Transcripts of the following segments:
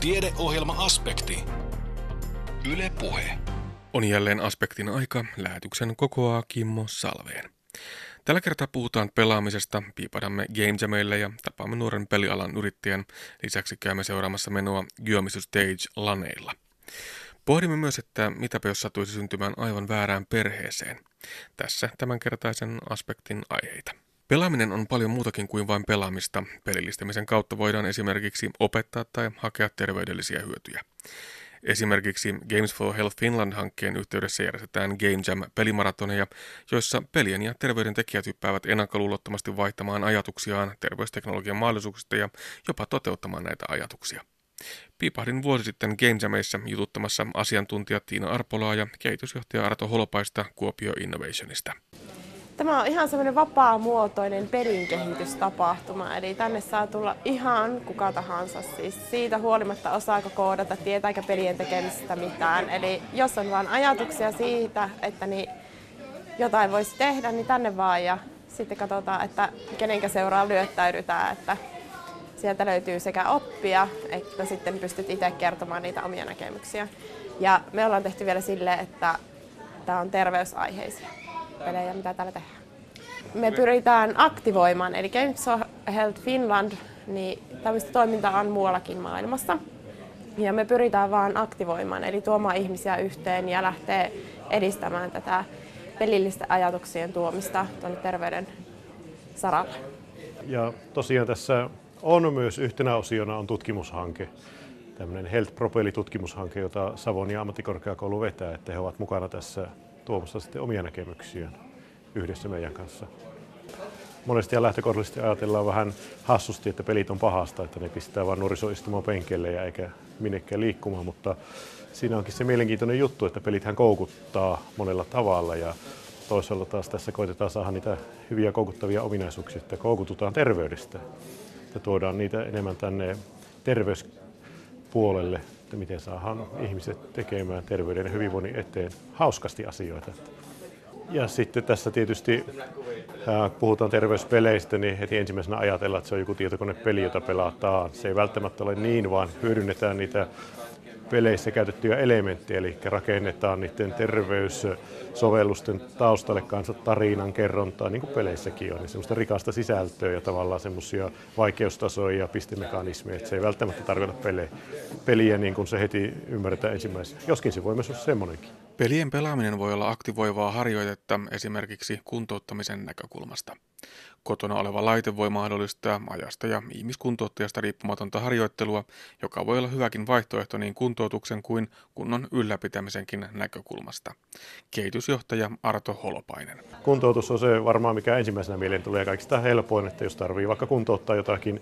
Tiedeohjelma-aspekti. Yle Puhe. On jälleen aspektin aika. Lähetyksen kokoaa Kimmo Salveen. Tällä kertaa puhutaan pelaamisesta, piipadamme Game Jamille ja tapaamme nuoren pelialan yrittäjän. Lisäksi käymme seuraamassa menoa Geomisy Stage laneilla. Pohdimme myös, että mitäpä jos satuisi syntymään aivan väärään perheeseen. Tässä tämänkertaisen aspektin aiheita. Pelaaminen on paljon muutakin kuin vain pelaamista. Pelillistämisen kautta voidaan esimerkiksi opettaa tai hakea terveydellisiä hyötyjä. Esimerkiksi Games for Health Finland-hankkeen yhteydessä järjestetään Game Jam-pelimaratoneja, joissa pelien ja terveyden tekijät hyppäävät ennakkoluulottomasti vaihtamaan ajatuksiaan terveysteknologian mahdollisuuksista ja jopa toteuttamaan näitä ajatuksia. Piipahdin vuosi sitten Game Jamissa jututtamassa asiantuntija Tiina Arpolaa ja kehitysjohtaja Arto Holopaista Kuopio Innovationista. Tämä on ihan semmoinen vapaamuotoinen pelinkehitystapahtuma, eli tänne saa tulla ihan kuka tahansa. Siis siitä huolimatta osaako koodata, tietääkö pelien tekemistä mitään. Eli jos on vain ajatuksia siitä, että niin jotain voisi tehdä, niin tänne vaan ja sitten katsotaan, että kenenkä seuraa lyöttäydytään. Että sieltä löytyy sekä oppia, että sitten pystyt itse kertomaan niitä omia näkemyksiä. Ja me ollaan tehty vielä silleen, että tämä on terveysaiheisia pelejä, mitä täällä tehdään. Me pyritään aktivoimaan, eli Games of Health Finland, niin tämmöistä toimintaa on muuallakin maailmassa. Ja me pyritään vaan aktivoimaan, eli tuomaan ihmisiä yhteen ja lähtee edistämään tätä pelillisten ajatuksien tuomista tuonne terveyden saralle. Ja tosiaan tässä on myös yhtenä osiona on tutkimushanke, tämmöinen Health Propelli-tutkimushanke, jota Savonia ammattikorkeakoulu vetää, että he ovat mukana tässä tuomassa sitten omia näkemyksiään yhdessä meidän kanssa. Monesti ja lähtökohtaisesti ajatellaan vähän hassusti, että pelit on pahasta, että ne pistää vain nuoriso istumaan penkeille ja eikä minnekään liikkumaan, mutta siinä onkin se mielenkiintoinen juttu, että pelithän koukuttaa monella tavalla ja toisaalta taas tässä koitetaan saada niitä hyviä koukuttavia ominaisuuksia, että koukututaan terveydestä, että tuodaan niitä enemmän tänne terveyspuolelle että miten saadaan ihmiset tekemään terveyden ja hyvinvoinnin eteen hauskasti asioita. Ja sitten tässä tietysti, kun puhutaan terveyspeleistä, niin heti ensimmäisenä ajatellaan, että se on joku tietokonepeli, jota pelataan. Se ei välttämättä ole niin, vaan hyödynnetään niitä peleissä käytettyjä elementtejä, eli rakennetaan niiden terveyssovellusten taustalle kanssa tarinan kerrontaa, niin kuin peleissäkin on, niin semmoista rikasta sisältöä ja tavallaan semmoisia vaikeustasoja ja pistemekanismeja, että se ei välttämättä tarvita peliä, peliä niin kuin se heti ymmärretään ensimmäisenä. Joskin se voi myös olla semmoinenkin. Pelien pelaaminen voi olla aktivoivaa harjoitetta esimerkiksi kuntouttamisen näkökulmasta. Kotona oleva laite voi mahdollistaa ajasta ja ihmiskuntouttajasta riippumatonta harjoittelua, joka voi olla hyväkin vaihtoehto niin kuntoutuksen kuin kunnon ylläpitämisenkin näkökulmasta. Kehitysjohtaja Arto Holopainen. Kuntoutus on se varmaan mikä ensimmäisenä mieleen tulee kaikista helpoin, että jos tarvii vaikka kuntouttaa jotakin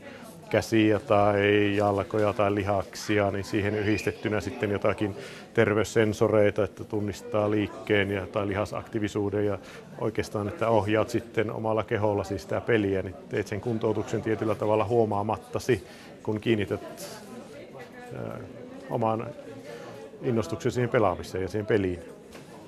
käsiä tai jalkoja tai lihaksia, niin siihen yhdistettynä sitten jotakin terveyssensoreita, että tunnistaa liikkeen ja, tai lihasaktiivisuuden ja oikeastaan, että ohjaat sitten omalla keholla siis sitä peliä, niin teet sen kuntoutuksen tietyllä tavalla huomaamattasi, kun kiinnität ää, oman innostuksen siihen pelaamiseen ja siihen peliin.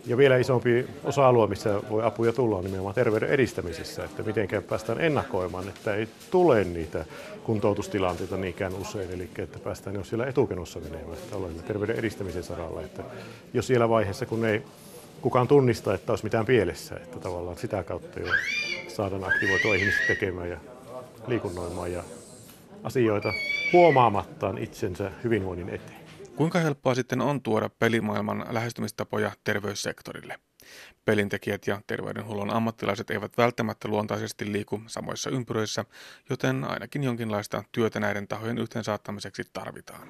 Ja vielä isompi osa-alue, missä voi apuja tulla, on nimenomaan terveyden edistämisessä, että miten päästään ennakoimaan, että ei tule niitä kuntoutustilanteita niinkään usein, eli että päästään jo siellä etukenossa menemään, että olemme terveyden edistämisen saralla, että jos siellä vaiheessa, kun ei kukaan tunnista, että olisi mitään pielessä, että tavallaan sitä kautta jo saadaan aktivoitua ihmiset tekemään ja liikunnoimaan ja asioita huomaamattaan itsensä hyvinvoinnin eteen. Kuinka helppoa sitten on tuoda pelimaailman lähestymistapoja terveyssektorille? Pelintekijät ja terveydenhuollon ammattilaiset eivät välttämättä luontaisesti liiku samoissa ympyröissä, joten ainakin jonkinlaista työtä näiden tahojen yhteensaattamiseksi tarvitaan.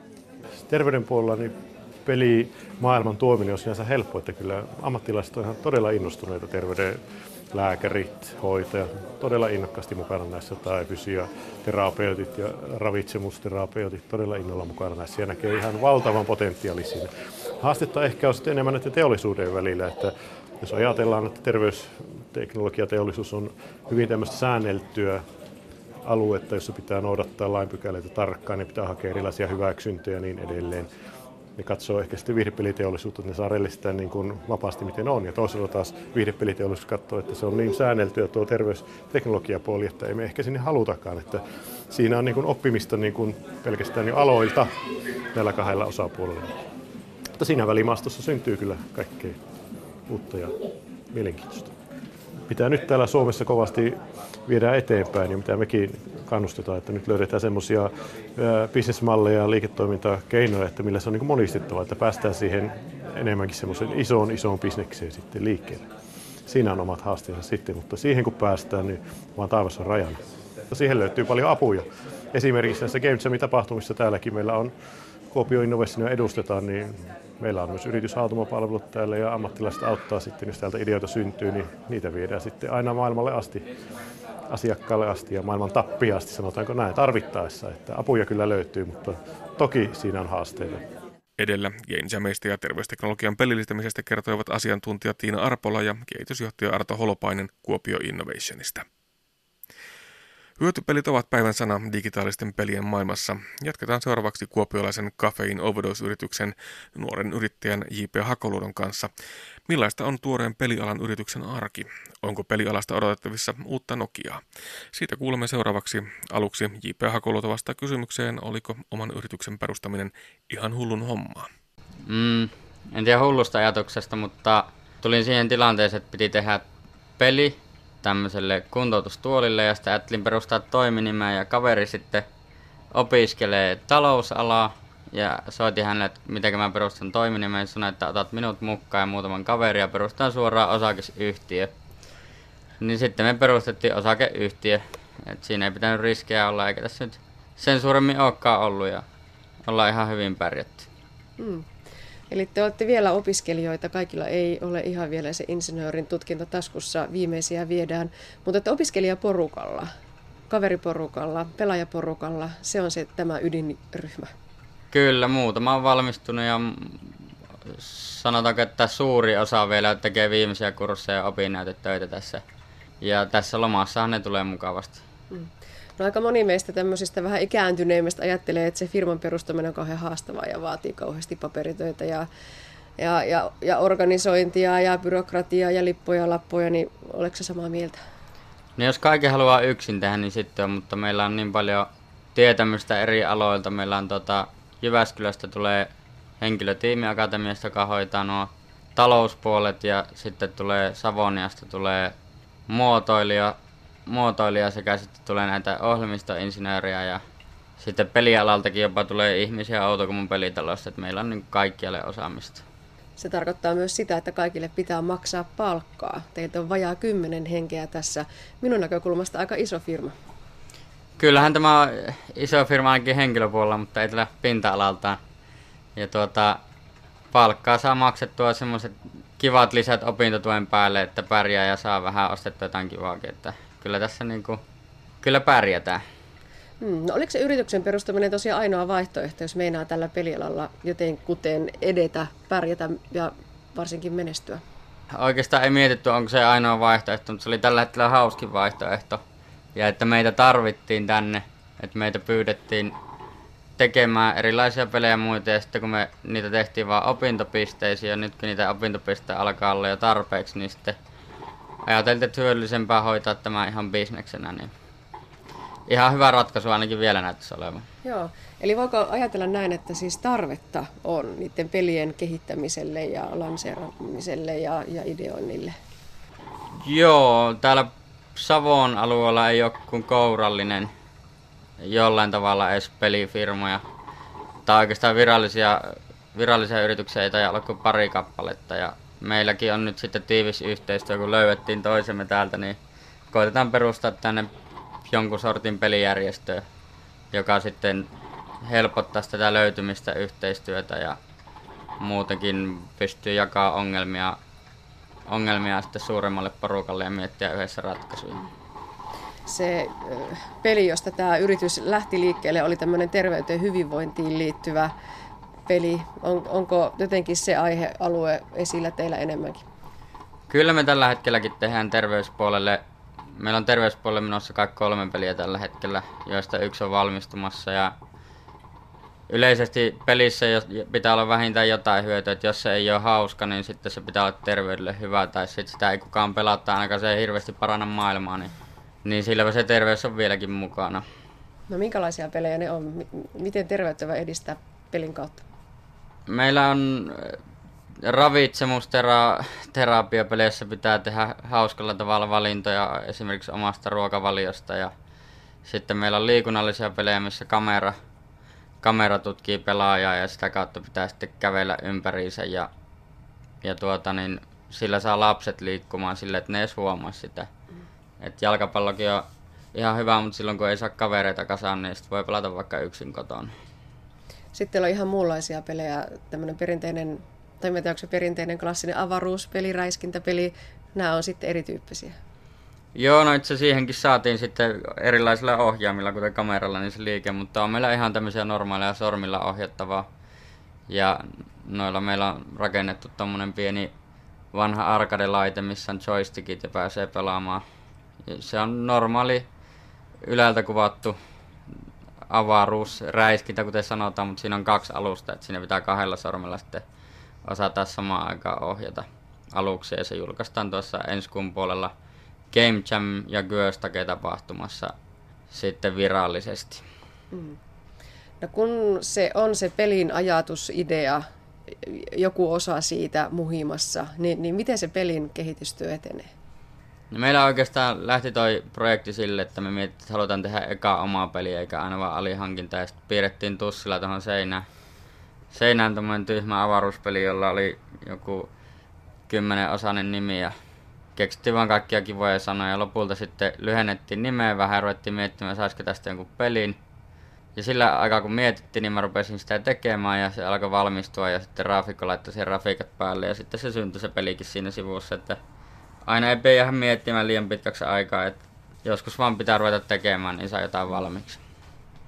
Terveyden puolella niin pelimaailman tuominen on sinänsä helppo, että kyllä ammattilaiset ihan todella innostuneita terveyden lääkärit, hoitajat, todella innokkaasti mukana näissä, tai fysioterapeutit ja ravitsemusterapeutit todella innolla mukana näissä ja näkee ihan valtavan potentiaalin siinä. Haastetta ehkä on sitten enemmän näiden teollisuuden välillä, että jos ajatellaan, että terveysteknologiateollisuus on hyvin tämmöistä säänneltyä aluetta, jossa pitää noudattaa lainpykäleitä tarkkaan, niin pitää hakea erilaisia hyväksyntöjä ja niin edelleen, ne katsoo ehkä sitten viihdepeliteollisuutta, että ne saa relistää niin kuin vapaasti miten on. Ja toisaalta taas viihdepeliteollisuus katsoo, että se on niin säänneltyä tuo terveysteknologiapuoli, että ei me ehkä sinne halutakaan. Että siinä on niin kuin oppimista niin kuin pelkästään jo aloilta näillä kahdella osapuolella. Mutta siinä välimaastossa syntyy kyllä kaikkea uutta ja mielenkiintoista. Mitä nyt täällä Suomessa kovasti viedään eteenpäin ja mitä mekin kannustetaan, että nyt löydetään semmoisia bisnesmalleja ja liiketoimintakeinoja, että millä se on niin monistettava, että päästään siihen enemmänkin semmoisen isoon, isoon bisnekseen sitten liikkeelle. Siinä on omat haasteensa sitten, mutta siihen kun päästään, niin vaan taivas on rajana. Siihen löytyy paljon apuja. Esimerkiksi näissä Game Jam-tapahtumissa täälläkin meillä on Kuopio Innovation edustetaan, niin meillä on myös yrityshautomapalvelut täällä ja ammattilaiset auttaa sitten, jos täältä ideoita syntyy, niin niitä viedään sitten aina maailmalle asti, asiakkaalle asti ja maailman tappia asti, sanotaanko näin, tarvittaessa. Että apuja kyllä löytyy, mutta toki siinä on haasteita. Edellä Gamejameista ja terveysteknologian pelillistämisestä kertoivat asiantuntijat Tiina Arpola ja kehitysjohtaja Arto Holopainen Kuopio Innovationista. Hyötypelit ovat päivän sana digitaalisten pelien maailmassa. Jatketaan seuraavaksi kuopiolaisen Caffein Overdose-yrityksen nuoren yrittäjän J.P. Hakoluodon kanssa. Millaista on tuoreen pelialan yrityksen arki? Onko pelialasta odotettavissa uutta Nokiaa? Siitä kuulemme seuraavaksi. Aluksi J.P. Hakoluoto vastaa kysymykseen, oliko oman yrityksen perustaminen ihan hullun hommaa. Mm, en tiedä hullusta ajatuksesta, mutta tulin siihen tilanteeseen, että piti tehdä peli, tämmöiselle kuntoutustuolille ja sitten ajattelin perustaa toiminimeä ja kaveri sitten opiskelee talousalaa ja soitin hänelle, että miten mä perustan toiminimen ja sanoi, että otat minut mukaan ja muutaman kaveria ja perustan suoraan osakesyhtiö. Niin sitten me perustettiin osakeyhtiö, että siinä ei pitänyt riskejä olla eikä tässä nyt sen suuremmin olekaan ollut ja ollaan ihan hyvin pärjätty. Mm. Eli te olette vielä opiskelijoita, kaikilla ei ole ihan vielä se insinöörin tutkinto taskussa, viimeisiä viedään, mutta että opiskelijaporukalla, kaveriporukalla, pelaajaporukalla, se on se tämä ydinryhmä. Kyllä, muutama on valmistunut ja sanotaanko, että suuri osa vielä tekee viimeisiä kursseja ja opinnäytetöitä tässä. Ja tässä lomassahan ne tulee mukavasti. Mm. No aika moni meistä tämmöisistä vähän ikääntyneimmistä ajattelee, että se firman perustaminen on kauhean haastavaa ja vaatii kauheasti paperitöitä ja, ja, ja, ja organisointia ja byrokratiaa ja lippuja ja lappuja, niin oletko samaa mieltä? No jos kaikki haluaa yksin tehdä, niin sitten on, mutta meillä on niin paljon tietämystä eri aloilta. Meillä on tota, Jyväskylästä tulee henkilötiimi Akatemiasta, joka hoitaa nuo talouspuolet ja sitten tulee Savoniasta tulee muotoilija, muotoilija sekä sitten tulee näitä ohjelmistoinsinööriä ja sitten pelialaltakin jopa tulee ihmisiä Outokummun pelitalosta, että meillä on niin kaikkialle osaamista. Se tarkoittaa myös sitä, että kaikille pitää maksaa palkkaa. Teitä on vajaa kymmenen henkeä tässä. Minun näkökulmasta aika iso firma. Kyllähän tämä on iso firma ainakin henkilöpuolella, mutta ei tällä pinta-alaltaan. Ja tuota, palkkaa saa maksettua semmoiset kivat lisät opintotuen päälle, että pärjää ja saa vähän ostettua jotain kivaakin. Että kyllä tässä niin kuin, kyllä pärjätään. Hmm, no oliko se yrityksen perustaminen tosiaan ainoa vaihtoehto, jos meinaa tällä pelialalla joten kuten edetä, pärjätä ja varsinkin menestyä? Oikeastaan ei mietitty, onko se ainoa vaihtoehto, mutta se oli tällä hetkellä hauskin vaihtoehto. Ja että meitä tarvittiin tänne, että meitä pyydettiin tekemään erilaisia pelejä ja muita, ja sitten kun me niitä tehtiin vaan opintopisteisiin, ja nyt kun niitä opintopisteitä alkaa olla jo tarpeeksi, niin sitten ajateltiin, että hyödyllisempää hoitaa tämä ihan bisneksenä, niin ihan hyvä ratkaisu ainakin vielä näyttäisi olevan. Joo, eli voiko ajatella näin, että siis tarvetta on niiden pelien kehittämiselle ja lanseeraamiselle ja, ja ideoinnille? Joo, täällä Savon alueella ei ole kuin kourallinen jollain tavalla edes pelifirmoja. Tai oikeastaan virallisia, virallisia yrityksiä ei taida olla kuin pari kappaletta. Ja meilläkin on nyt sitten tiivis yhteistyö, kun löydettiin toisemme täältä, niin koitetaan perustaa tänne jonkun sortin pelijärjestöä, joka sitten helpottaa tätä löytymistä, yhteistyötä ja muutenkin pystyy jakaa ongelmia, ongelmia sitten suuremmalle porukalle ja miettiä yhdessä ratkaisuja. Se peli, josta tämä yritys lähti liikkeelle, oli tämmöinen terveyteen hyvinvointiin liittyvä peli. On, onko jotenkin se aihealue esillä teillä enemmänkin? Kyllä me tällä hetkelläkin tehdään terveyspuolelle. Meillä on terveyspuolelle menossa kaikki kolme peliä tällä hetkellä, joista yksi on valmistumassa. Ja yleisesti pelissä pitää olla vähintään jotain hyötyä, että jos se ei ole hauska, niin sitten se pitää olla terveydelle hyvä, tai sitten sitä ei kukaan pelata, ainakaan se ei hirveästi paranna maailmaa, niin, niin sillä se terveys on vieläkin mukana. No minkälaisia pelejä ne on? Miten terveyttä voi edistää pelin kautta? Meillä on äh, ravitsemusterapiapeleissä pitää tehdä hauskalla tavalla valintoja esimerkiksi omasta ruokavaliosta ja sitten meillä on liikunnallisia pelejä, missä kamera, kamera tutkii pelaajaa ja sitä kautta pitää sitten kävellä ympäriinsä ja, ja tuota, niin sillä saa lapset liikkumaan sille, että ne edes huomaa sitä. Et jalkapallokin on ihan hyvä, mutta silloin kun ei saa kavereita kasaan, niin voi pelata vaikka yksin kotona. Sitten on ihan muunlaisia pelejä, tämmöinen perinteinen, tai en tiedä, se perinteinen klassinen avaruuspeli, räiskintäpeli, nämä on sitten erityyppisiä. Joo, no itse siihenkin saatiin sitten erilaisilla ohjaamilla, kuten kameralla, niin se liike, mutta on meillä ihan tämmöisiä normaaleja sormilla ohjattavaa. Ja noilla meillä on rakennettu tommonen pieni vanha arcade-laite, missä on joystickit ja pääsee pelaamaan. Se on normaali ylältä kuvattu avaruusräiskintä, kuten sanotaan, mutta siinä on kaksi alusta, että siinä pitää kahdella sormella sitten osata samaan aikaan ohjata aluksi ja se julkaistaan tuossa ensi kuun puolella Game Jam ja Göstage tapahtumassa sitten virallisesti. Mm. No kun se on se pelin ajatusidea, joku osa siitä muhimassa, niin, niin miten se pelin kehitystyö etenee? No meillä oikeastaan lähti toi projekti sille, että me mietittiin, että halutaan tehdä eka omaa peliä eikä aina vaan alihankinta. Ja sitten piirrettiin tussilla tuohon seinään, seinään tämmöinen tyhmä avaruuspeli, jolla oli joku kymmenen osainen nimi ja keksittiin vaan kaikkia kivoja sanoja. Ja lopulta sitten lyhennettiin nimeä vähän ruvettiin miettimään, saisiko tästä jonkun pelin. Ja sillä aikaa kun mietittiin, niin mä rupesin sitä tekemään ja se alkoi valmistua ja sitten Raafikko laittoi sen rafiikat päälle ja sitten se syntyi se pelikin siinä sivussa, että aina ei pidä jäädä miettimään liian pitkäksi aikaa, että joskus vaan pitää ruveta tekemään, niin saa jotain valmiiksi.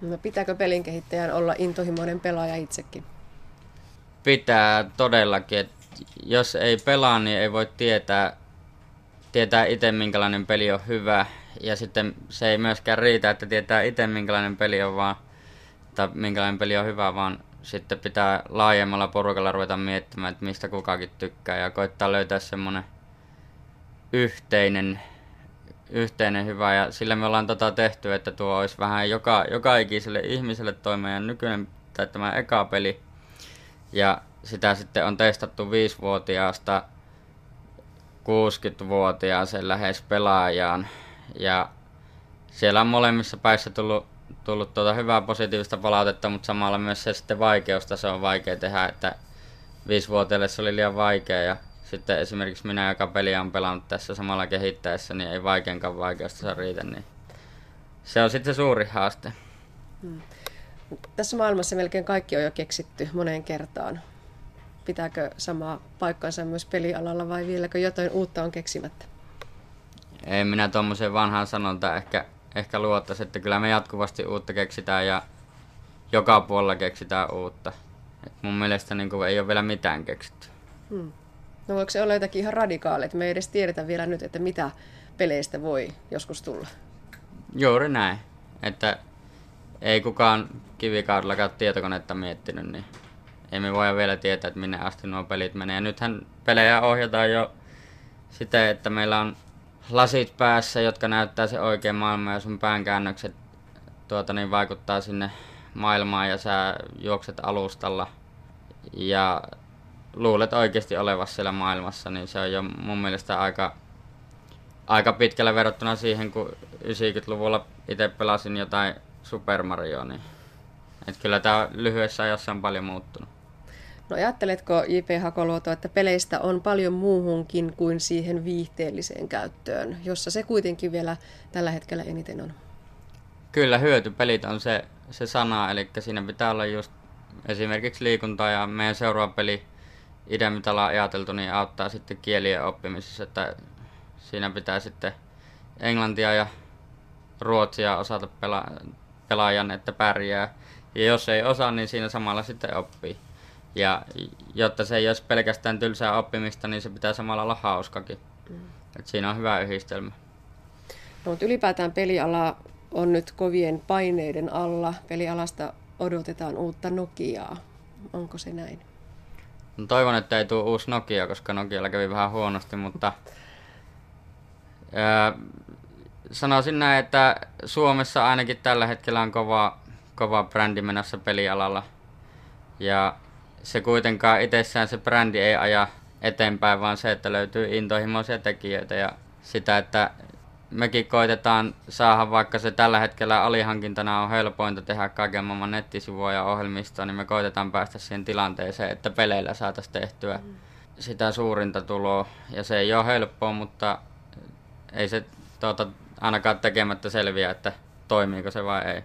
No pitääkö pelin kehittäjän olla intohimoinen pelaaja itsekin? Pitää todellakin, että jos ei pelaa, niin ei voi tietää, tietää itse minkälainen peli on hyvä. Ja sitten se ei myöskään riitä, että tietää itse minkälainen peli on vaan, tai minkälainen peli on hyvä, vaan sitten pitää laajemmalla porukalla ruveta miettimään, että mistä kukakin tykkää ja koittaa löytää semmoinen yhteinen, yhteinen hyvä ja sillä me ollaan tota tehty, että tuo olisi vähän joka, joka ikiselle ihmiselle toi meidän nykyinen tai tämä eka peli. Ja sitä sitten on testattu 5-vuotiaasta 60-vuotiaaseen lähes pelaajaan. Ja siellä on molemmissa päissä tullut, tullut tuota hyvää positiivista palautetta, mutta samalla myös se sitten vaikeusta se on vaikea tehdä, että 5-vuotiaille se oli liian vaikea ja sitten esimerkiksi minä, joka peliä on pelannut tässä samalla kehittäessä, niin ei vaikeinkaan vaikeasta saa riitä, niin se on sitten se suuri haaste. Hmm. Tässä maailmassa melkein kaikki on jo keksitty moneen kertaan. Pitääkö samaa paikkansa myös pelialalla vai vieläkö jotain uutta on keksimättä? Ei minä tuommoiseen vanhaan sanonta ehkä, ehkä luottaisi, että kyllä me jatkuvasti uutta keksitään ja joka puolella keksitään uutta. Et mun mielestä niin ei ole vielä mitään keksitty. Hmm. No voiko se olla jotakin ihan radikaalia, että me ei edes tiedetä vielä nyt, että mitä peleistä voi joskus tulla? Juuri näin. Että ei kukaan kivikaudellakaan tietokonetta miettinyt, niin ei me voida vielä tietää, että minne asti nuo pelit menee. Ja nythän pelejä ohjataan jo sitä, että meillä on lasit päässä, jotka näyttää se oikein maailma ja sun päänkäännökset tuota, niin vaikuttaa sinne maailmaan ja sä juokset alustalla. Ja luulet oikeasti olevassa siellä maailmassa, niin se on jo mun mielestä aika, aika pitkällä verrattuna siihen, kun 90-luvulla itse pelasin jotain Super Mario, niin et kyllä tämä lyhyessä ajassa on paljon muuttunut. No ajatteletko J.P. Hakoluoto, että peleistä on paljon muuhunkin kuin siihen viihteelliseen käyttöön, jossa se kuitenkin vielä tällä hetkellä eniten on? Kyllä, hyötypelit on se, se sana, eli siinä pitää olla just esimerkiksi liikuntaa ja meidän seuraava peli idea, mitä ollaan ajateltu, niin auttaa sitten kielien oppimisessa, että siinä pitää sitten englantia ja ruotsia osata pela- pelaajan, että pärjää. Ja jos ei osaa, niin siinä samalla sitten oppii. Ja jotta se ei olisi pelkästään tylsää oppimista, niin se pitää samalla olla hauskakin. Mm. Et siinä on hyvä yhdistelmä. No, mutta ylipäätään peliala on nyt kovien paineiden alla. Pelialasta odotetaan uutta Nokiaa. Onko se näin? No toivon, että ei tule uusi Nokia, koska Nokialla kävi vähän huonosti, mutta ää, sanoisin näin, että Suomessa ainakin tällä hetkellä on kova, kova brändi menossa pelialalla. Ja se kuitenkaan itsessään se brändi ei aja eteenpäin, vaan se, että löytyy intohimoisia tekijöitä ja sitä, että mekin koitetaan saada, vaikka se tällä hetkellä alihankintana on helpointa tehdä kaiken maailman nettisivua ja ohjelmistoa, niin me koitetaan päästä siihen tilanteeseen, että peleillä saataisiin tehtyä mm. sitä suurinta tuloa. Ja se ei ole helppoa, mutta ei se tuota, ainakaan tekemättä selviä, että toimiiko se vai ei.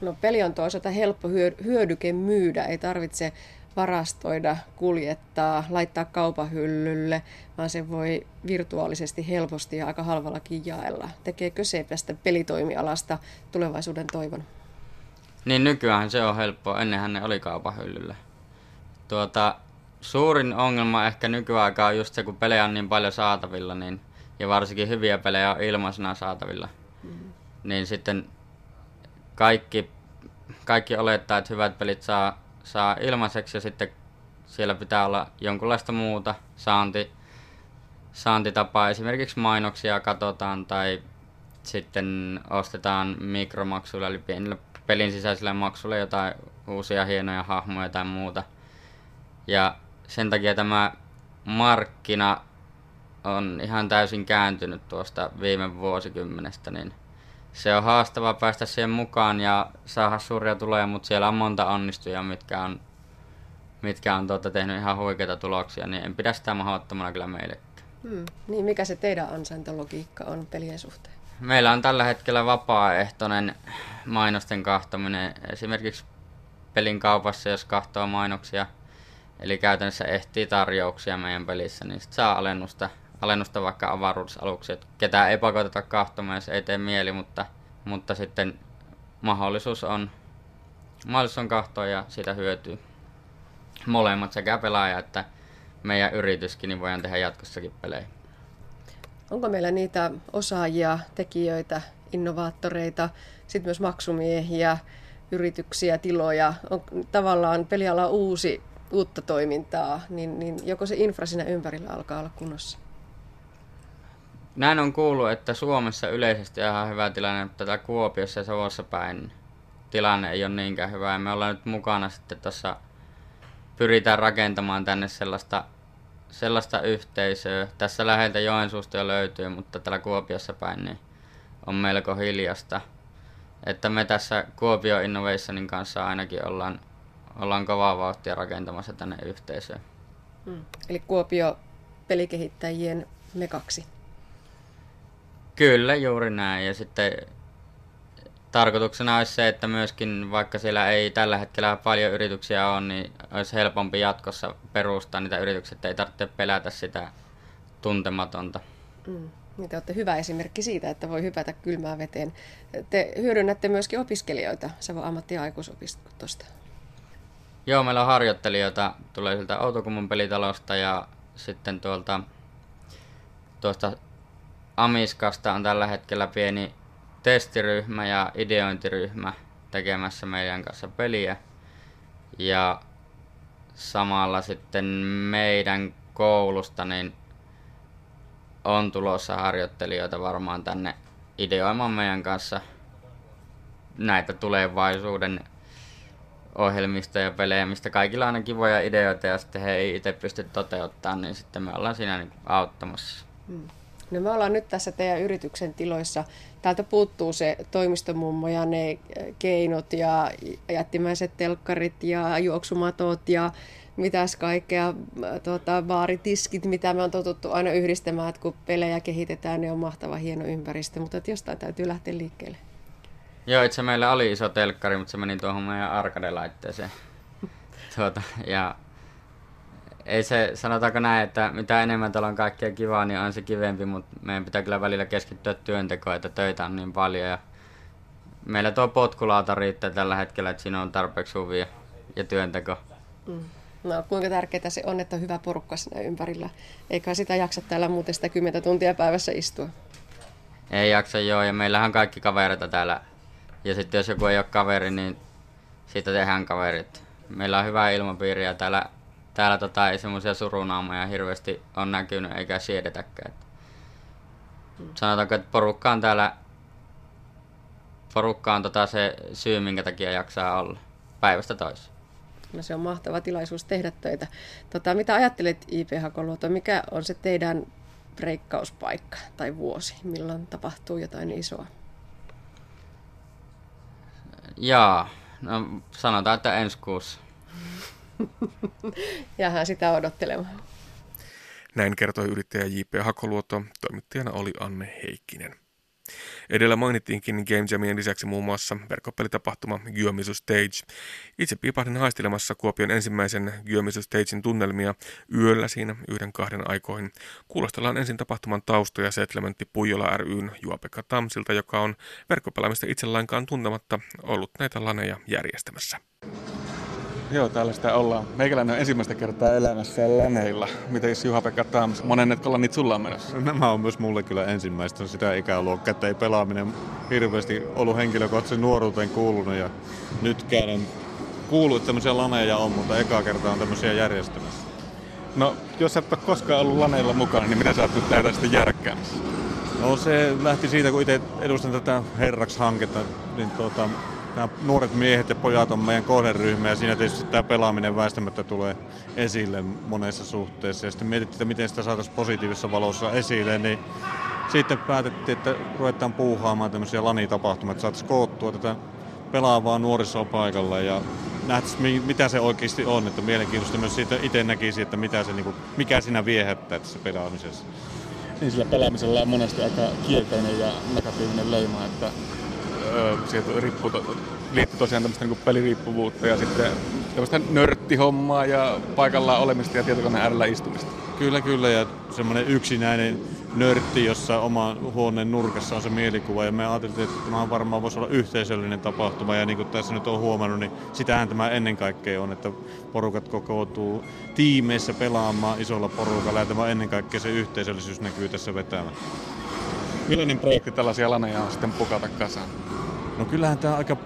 No peli on toisaalta helppo hyödyke myydä, ei tarvitse varastoida, kuljettaa, laittaa kaupahyllylle, vaan se voi virtuaalisesti helposti ja aika halvallakin jaella. Tekeekö se tästä pelitoimialasta tulevaisuuden toivon? Niin nykyään se on helppoa, ennenhän ne oli kaupahyllyllä. Tuota, suurin ongelma ehkä nykyaikaa on just se, kun pelejä on niin paljon saatavilla, niin, ja varsinkin hyviä pelejä on ilmaisena saatavilla, mm-hmm. niin sitten kaikki, kaikki olettaa, että hyvät pelit saa saa ilmaiseksi ja sitten siellä pitää olla jonkunlaista muuta saanti, saantitapaa. Esimerkiksi mainoksia katsotaan tai sitten ostetaan mikromaksuilla eli pienillä pelin sisäisillä maksuilla jotain uusia hienoja hahmoja tai muuta. Ja sen takia tämä markkina on ihan täysin kääntynyt tuosta viime vuosikymmenestä, niin se on haastavaa päästä siihen mukaan ja saada suuria tuloja, mutta siellä on monta onnistujaa, mitkä on, mitkä on tuota, tehnyt ihan huikeita tuloksia, niin en pidä sitä mahdottomana kyllä meillekään. Hmm. Niin, mikä se teidän ansaintologiikka on pelien suhteen? Meillä on tällä hetkellä vapaaehtoinen mainosten kahtominen. Esimerkiksi pelin kaupassa, jos kahtoo mainoksia, eli käytännössä ehtii tarjouksia meidän pelissä, niin sit saa alennusta alennusta vaikka avaruusaluksi. Ketään ei pakoteta kahtomaan, jos ei tee mieli, mutta, mutta sitten mahdollisuus on, mahdollisuus on kahtoa ja siitä hyötyy molemmat sekä pelaaja että meidän yrityskin, niin voidaan tehdä jatkossakin pelejä. Onko meillä niitä osaajia, tekijöitä, innovaattoreita, sitten myös maksumiehiä, yrityksiä, tiloja, on tavallaan peliala uusi, uutta toimintaa, niin, niin joko se infra siinä ympärillä alkaa olla kunnossa? Näin on kuullut, että Suomessa yleisesti on ihan hyvä tilanne, mutta tätä Kuopiossa ja Savossa päin tilanne ei ole niinkään hyvä. Ja me ollaan nyt mukana sitten tuossa, pyritään rakentamaan tänne sellaista, sellaista yhteisöä. Tässä läheltä Joensuusta jo löytyy, mutta täällä Kuopiossa päin niin on melko hiljasta. Että me tässä Kuopio Innovationin kanssa ainakin ollaan, ollaan kovaa vauhtia rakentamassa tänne yhteisöön. Hmm. Eli Kuopio pelikehittäjien me kaksi. Kyllä, juuri näin. Ja sitten tarkoituksena olisi se, että myöskin vaikka siellä ei tällä hetkellä paljon yrityksiä ole, niin olisi helpompi jatkossa perustaa niitä yrityksiä, että ei tarvitse pelätä sitä tuntematonta. Mm. Niin te olette hyvä esimerkki siitä, että voi hypätä kylmään veteen. Te hyödynnätte myöskin opiskelijoita Savon ammatti- ja aikuisopistosta. Joo, meillä on harjoittelijoita, tulee sieltä Outokummun pelitalosta ja sitten tuolta tuosta Amiskasta on tällä hetkellä pieni testiryhmä ja ideointiryhmä tekemässä meidän kanssa peliä. Ja samalla sitten meidän koulusta niin on tulossa harjoittelijoita varmaan tänne ideoimaan meidän kanssa näitä tulevaisuuden ohjelmista ja pelejä, mistä kaikilla on kivoja ideoita ja sitten he ei itse pysty toteuttamaan, niin sitten me ollaan siinä niin auttamassa. Hmm. No me ollaan nyt tässä teidän yrityksen tiloissa. Täältä puuttuu se toimistomummo ja ne keinot ja jättimäiset telkkarit ja juoksumatot ja mitäs kaikkea, tuota, baaritiskit, mitä me on totuttu aina yhdistämään, että kun pelejä kehitetään, niin on mahtava hieno ympäristö, mutta että jostain täytyy lähteä liikkeelle. Joo, itse meillä oli iso telkkari, mutta se meni tuohon meidän arcade-laitteeseen. tuota, ja ei se, sanotaanko näin, että mitä enemmän täällä on kaikkea kivaa, niin on se kivempi, mutta meidän pitää kyllä välillä keskittyä työntekoon, että töitä on niin paljon. Ja meillä tuo potkulauta riittää tällä hetkellä, että siinä on tarpeeksi huvia ja työnteko. Mm. No kuinka tärkeää se on, että on hyvä porukka siinä ympärillä. Eikä sitä jaksa täällä muuten sitä 10 tuntia päivässä istua. Ei jaksa joo, ja meillähän on kaikki kavereita täällä. Ja sitten jos joku ei ole kaveri, niin siitä tehdään kaverit. Meillä on hyvä ilmapiiri ja täällä, täällä tota, ei semmoisia surunaamoja hirveästi on näkynyt eikä siedetäkään. Sanotaanko, että porukka on täällä porukka on tota se syy, minkä takia jaksaa olla päivästä toiseen. No se on mahtava tilaisuus tehdä töitä. Tota, mitä ajattelet IP Hakoluoto, mikä on se teidän breikkauspaikka tai vuosi, milloin tapahtuu jotain isoa? Jaa, no sanotaan, että ensi kuussa. Jäähän sitä odottelemaan. Näin kertoi yrittäjä J.P. Hakoluoto, toimittajana oli Anne Heikkinen. Edellä mainittiinkin Game Jamien lisäksi muun muassa verkkopelitapahtuma Gyömisu Stage. Itse piipahdin haistelemassa Kuopion ensimmäisen Gyömisu Stagein tunnelmia yöllä siinä yhden kahden aikoihin. Kuulostellaan ensin tapahtuman taustoja Settlementti Puijola ryn Juopekka Tamsilta, joka on verkkopelaamista itse lainkaan tuntematta ollut näitä laneja järjestämässä. Joo, täällä sitä ollaan. Meikäläinen on ensimmäistä kertaa elämässä läneillä. Miten Juha-Pekka Tams, monen niitä sulla on menossa? No, nämä on myös mulle kyllä ensimmäistä sitä ikäluokkaa, että ei pelaaminen hirveästi ollut henkilökohtaisen nuoruuteen kuulunut ja nytkään on kuullut, että tämmöisiä laneja on, mutta eka kertaa on tämmöisiä järjestämässä. No, jos et ole koskaan ollut laneilla mukana, niin mitä sä oot nyt sitten järkkäämässä? No se lähti siitä, kun itse edustan tätä Herraks-hanketta, niin tuota, nämä nuoret miehet ja pojat on meidän kohderyhmä ja siinä tietysti tämä pelaaminen väistämättä tulee esille monessa suhteessa. Ja sitten mietittiin, että miten sitä saataisiin positiivisessa valossa esille, niin sitten päätettiin, että ruvetaan puuhaamaan tämmöisiä lanitapahtumia, että saataisiin koottua tätä pelaavaa nuorisopaikalla ja nähtäisiin, mitä se oikeasti on. Että mielenkiintoista myös siitä itse näkisi, että mitä se, niin mikä siinä viehättää tässä pelaamisessa. Niin sillä pelaamisella on monesti aika kielteinen ja negatiivinen leima, että sieltä riippuu, liittyy tosiaan tämmöistä niin peliriippuvuutta ja sitten tämmöistä nörttihommaa ja paikallaan olemista ja tietokoneen äärellä istumista. Kyllä, kyllä. Ja semmoinen yksinäinen nörtti, jossa oma huoneen nurkassa on se mielikuva. Ja me ajattelin, että tämä varmaan voisi olla yhteisöllinen tapahtuma. Ja niin kuin tässä nyt on huomannut, niin sitähän tämä ennen kaikkea on, että porukat kokoutuu tiimeissä pelaamaan isolla porukalla. Ja tämä ennen kaikkea se yhteisöllisyys näkyy tässä vetämään. Millainen projekti tällaisia laneja on sitten pukata kasaan? No kyllähän tämä aika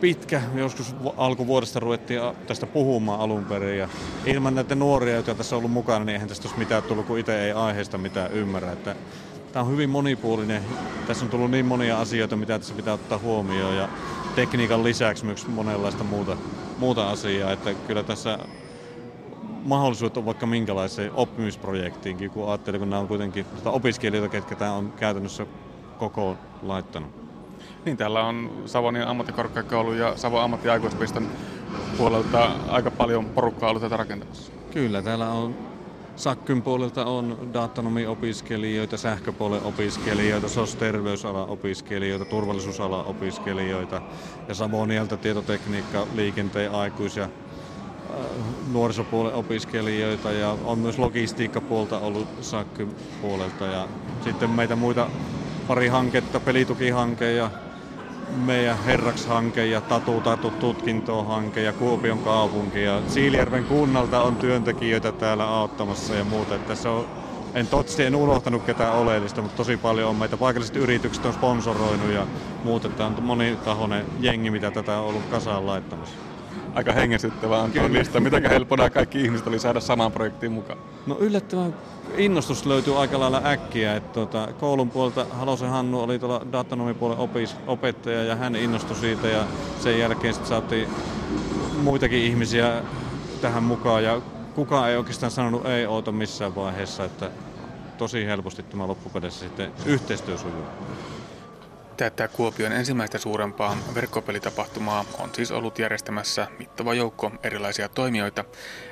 pitkä, joskus alkuvuodesta ruvettiin tästä puhumaan alun perin ja ilman näitä nuoria, joita tässä on ollut mukana, niin eihän tästä olisi mitään tullut, kun itse ei aiheesta mitään ymmärrä. Että tämä on hyvin monipuolinen. Tässä on tullut niin monia asioita, mitä tässä pitää ottaa huomioon ja tekniikan lisäksi myös monenlaista muuta, muuta asiaa. Että kyllä tässä mahdollisuudet on vaikka minkälaiseen oppimisprojektiinkin, kun ajattelee, kun nämä on kuitenkin tuota opiskelijoita, ketkä tämä on käytännössä koko laittanut. Niin, täällä on Savonin ammattikorkeakoulu ja Savon ammattiaikuispiston puolelta aika paljon porukkaa ollut tätä rakentamassa. Kyllä, täällä on Sakkyn puolelta on datanomiopiskelijoita, sähköpuolen opiskelijoita, SOS-terveysalan opiskelijoita, turvallisuusalan opiskelijoita ja Savonialta tietotekniikka, liikenteen aikuisia, äh, nuorisopuolen opiskelijoita ja on myös logistiikkapuolta ollut Sakkyn puolelta ja sitten meitä muita pari hanketta, pelitukihanke ja meidän Herraks-hanke ja Tatu Tatu tutkintohanke ja Kuopion kaupunki ja Siilijärven kunnalta on työntekijöitä täällä auttamassa ja muuta. Että tässä on, en totisesti en unohtanut ketään oleellista, mutta tosi paljon on meitä paikalliset yritykset on sponsoroinut ja muuta. Tämä on monitahoinen jengi, mitä tätä on ollut kasaan laittamassa aika hengestyttävää on tuo lista. Miten helppoa kaikki ihmiset oli saada samaan projektiin mukaan? No yllättävän innostus löytyy aika lailla äkkiä. Että tuota, koulun puolelta Halosen Hannu oli tuolla datanomipuolen opis, opettaja ja hän innostui siitä ja sen jälkeen sitten saatiin muitakin ihmisiä tähän mukaan ja kukaan ei oikeastaan sanonut ei oota missään vaiheessa, että tosi helposti tämä loppukädessä sitten yhteistyö sujuu. Tätä Kuopion ensimmäistä suurempaa verkkopelitapahtumaa on siis ollut järjestämässä mittava joukko erilaisia toimijoita.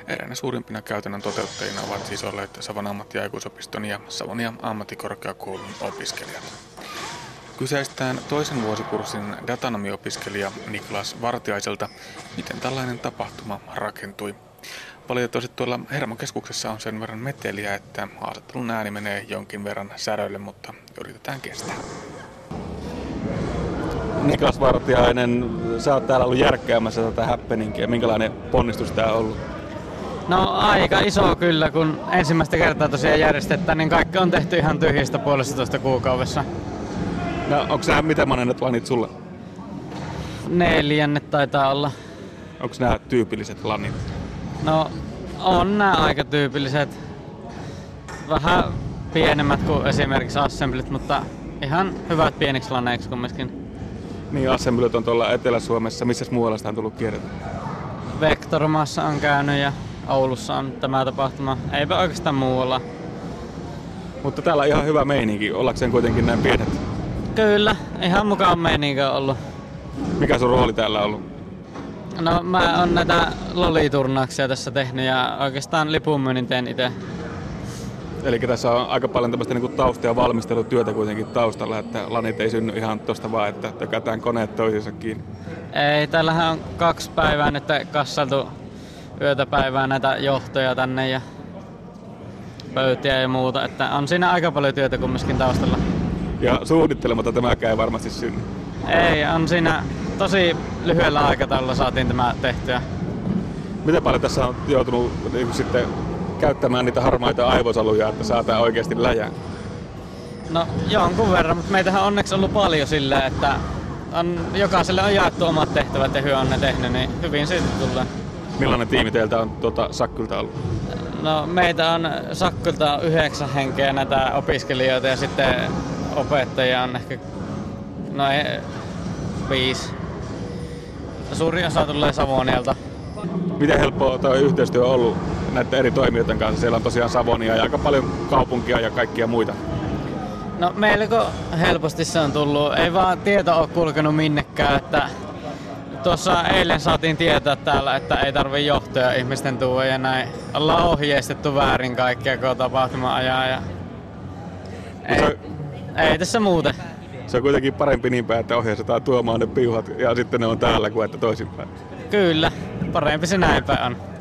Eräänä suurimpina käytännön toteuttajina ovat siis olleet Savon ammattiaikuisopiston ja Savonia ammattikorkeakoulun opiskelijat. Kyseistään toisen vuosikurssin datanomiopiskelija Niklas Vartiaiselta, miten tällainen tapahtuma rakentui. Valitettavasti tuolla Hermokeskuksessa on sen verran meteliä, että haastattelun ääni menee jonkin verran säröille, mutta yritetään kestää. Niklas Vartiainen, sä oot täällä ollut järkkäämässä tätä happeningia. Minkälainen ponnistus tää on ollut? No aika iso kyllä, kun ensimmäistä kertaa tosiaan järjestetään, niin kaikki on tehty ihan tyhjistä puolesta kuukaudessa. No onko sä, mitä monen planit sulle? Neljännet taitaa olla. Onko nämä tyypilliset lannit? No, on nämä aika tyypilliset. Vähän pienemmät kuin esimerkiksi assemblit, mutta ihan hyvät pieniksi lanneiksi kumminkin. Niin, assemblyt on tuolla Etelä-Suomessa. Missä muualla sitä on tullut kierretty? Vektormassa on käynyt ja Oulussa on tämä tapahtuma. Eipä oikeastaan muualla. Mutta täällä on ihan hyvä meininki, ollakseen kuitenkin näin pienet. Kyllä, ihan mukaan meininki on ollut. Mikä sun rooli täällä on ollut? No mä oon näitä loliturnauksia tässä tehnyt ja oikeastaan lipunmyynnin teen itse. Eli tässä on aika paljon tämmöistä niin tausta- ja valmistelutyötä kuitenkin taustalla, että lanit ei synny ihan tosta vaan, että tökätään koneet toisiinsa kiinni. Ei, täällähän on kaksi päivää nyt kassaltu yötä päivää näitä johtoja tänne ja pöytiä ja muuta, että on siinä aika paljon työtä kumminkin taustalla. Ja suunnittelematta tämäkään ei varmasti synny. Ei, on siinä tosi lyhyellä aikataululla saatiin tämä tehtyä. Miten paljon tässä on joutunut niin sitten käyttämään niitä harmaita aivosaluja, että saadaan oikeasti läjää? No jonkun verran, mutta meitähän on onneksi ollut paljon sillä, että on, jokaiselle on jaettu omat tehtävät ja hyö on ne tehnyt, niin hyvin siitä tulee. Millainen tiimi teiltä on tuota, Sakkylta ollut? No meitä on Sakkylta yhdeksän henkeä näitä opiskelijoita ja sitten opettajia on ehkä noin viisi. Suuri osa tulee Savonialta. Miten helppoa tuo yhteistyö on ollut näiden eri toimijoiden kanssa? Siellä on tosiaan Savonia ja aika paljon kaupunkia ja kaikkia muita. No melko helposti se on tullut. Ei vaan tieto ole kulkenut minnekään, että tuossa eilen saatiin tietää täällä, että ei tarvi johtoja ihmisten tuoda ja näin. Ollaan ohjeistettu väärin kaikkia koko tapahtuma ajaa ja ei, se- ei tässä muuten. Se on kuitenkin parempi niin päin, että ohjeistetaan tuomaan ne piuhat ja sitten ne on täällä kuin että toisinpäin. Kyllä, parempi se näin päin on.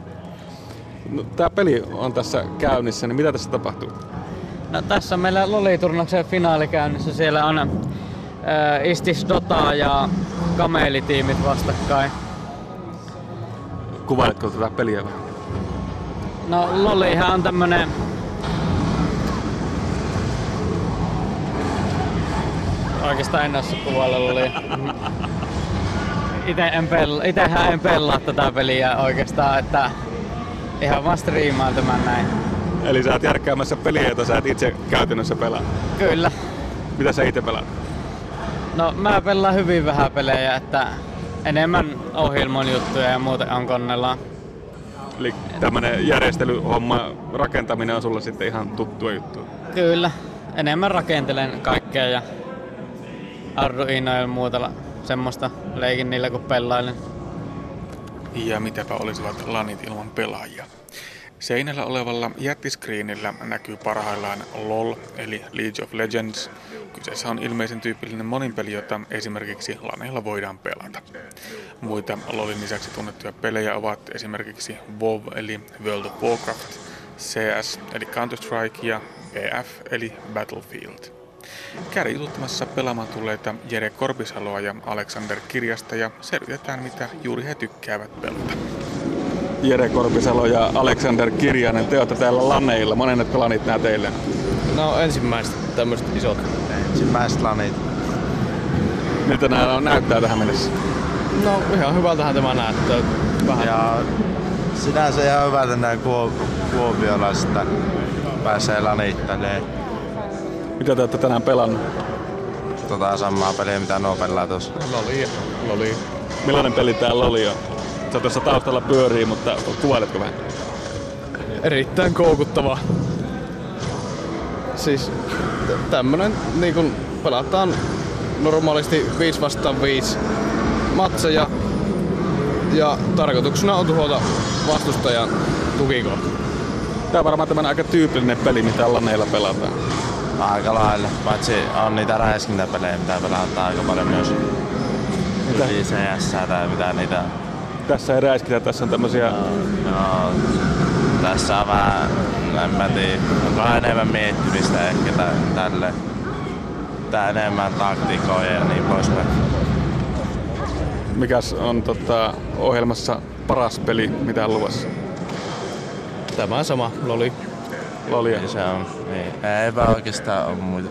No, tämä peli on tässä käynnissä, niin mitä tässä tapahtuu? No, tässä on meillä Loli-turnauksen finaali käynnissä. Siellä on äh, Istis Dota ja Kamelitiimit vastakkain. Kuvailetko tätä peliä vähän? No Lolihan on tämmönen... Oikeastaan en osaa kuvailla. Ite en pel- itehän en pelaa tätä peliä oikeastaan, että ihan vaan striimaan tämän näin. Eli sä oot järkkäämässä peliä, jota sä et itse käytännössä pelaa. Kyllä. Mitä sä itse pelaat? No mä pelaan hyvin vähän pelejä, että enemmän ohjelmon juttuja ja muuten on konnella. Eli tämmönen järjestelyhomma, rakentaminen on sulle sitten ihan tuttua juttua. Kyllä, enemmän rakentelen kaikkea ja Arduino ja muuta semmoista leikin niillä kun pelailen. Ja mitäpä olisivat lanit ilman pelaajia. Seinällä olevalla jättiskriinillä näkyy parhaillaan LOL, eli League of Legends. Kyseessä on ilmeisen tyypillinen moninpeli, jota esimerkiksi laneilla voidaan pelata. Muita LOLin lisäksi tunnettuja pelejä ovat esimerkiksi WoW, eli World of Warcraft, CS, eli Counter-Strike ja BF, eli Battlefield. Kärjututtamassa pelaamaan tulleita Jere Korpisaloa ja Alexander Kirjasta ja selvitetään, mitä juuri he tykkäävät pelata. Jere Korpisalo ja Alexander Kirjanen, te olette täällä lanneilla. Monet lanit nää teille? No ensimmäiset tämmöiset isot. Ensimmäiset lanit. Miltä nämä on, näyttää tähän mennessä? No ihan hyvältähän tämä näyttää. Vähän. Ja sinänsä ihan hyvältä näin kuo- kuopiolaisista pääsee lanittelee. Mitä te olette tänään pelannut? Tota samaa peliä mitä nuo pelaa tuossa. Loli. Loli. Millainen peli täällä oli? Ja sä tuossa taustalla pyörii, mutta kuvailetko vähän? Erittäin koukuttava. Siis tämmönen niin kun pelataan normaalisti 5 vastaan 5 matseja. Ja tarkoituksena on tuhota vastustajan tukikohta. Tää on varmaan tämmönen aika tyypillinen peli, mitä lanneilla pelataan. Aika lailla. Paitsi on niitä räiskintäpelejä, mitä pelataan aika paljon myös. Mitä? CS tai mitä niitä. Tässä ei räiskitä, tässä on tämmösiä... No, tässä on vähän, en mä tiedä, onko enemmän miettimistä ehkä tä- tälle. Tää enemmän taktikoja ja niin poispäin. Mikäs on tota, ohjelmassa paras peli, mitä on luvassa? Tämä sama Loli. Lolia. Niin se on. Niin. Eipä oikeastaan ole muita.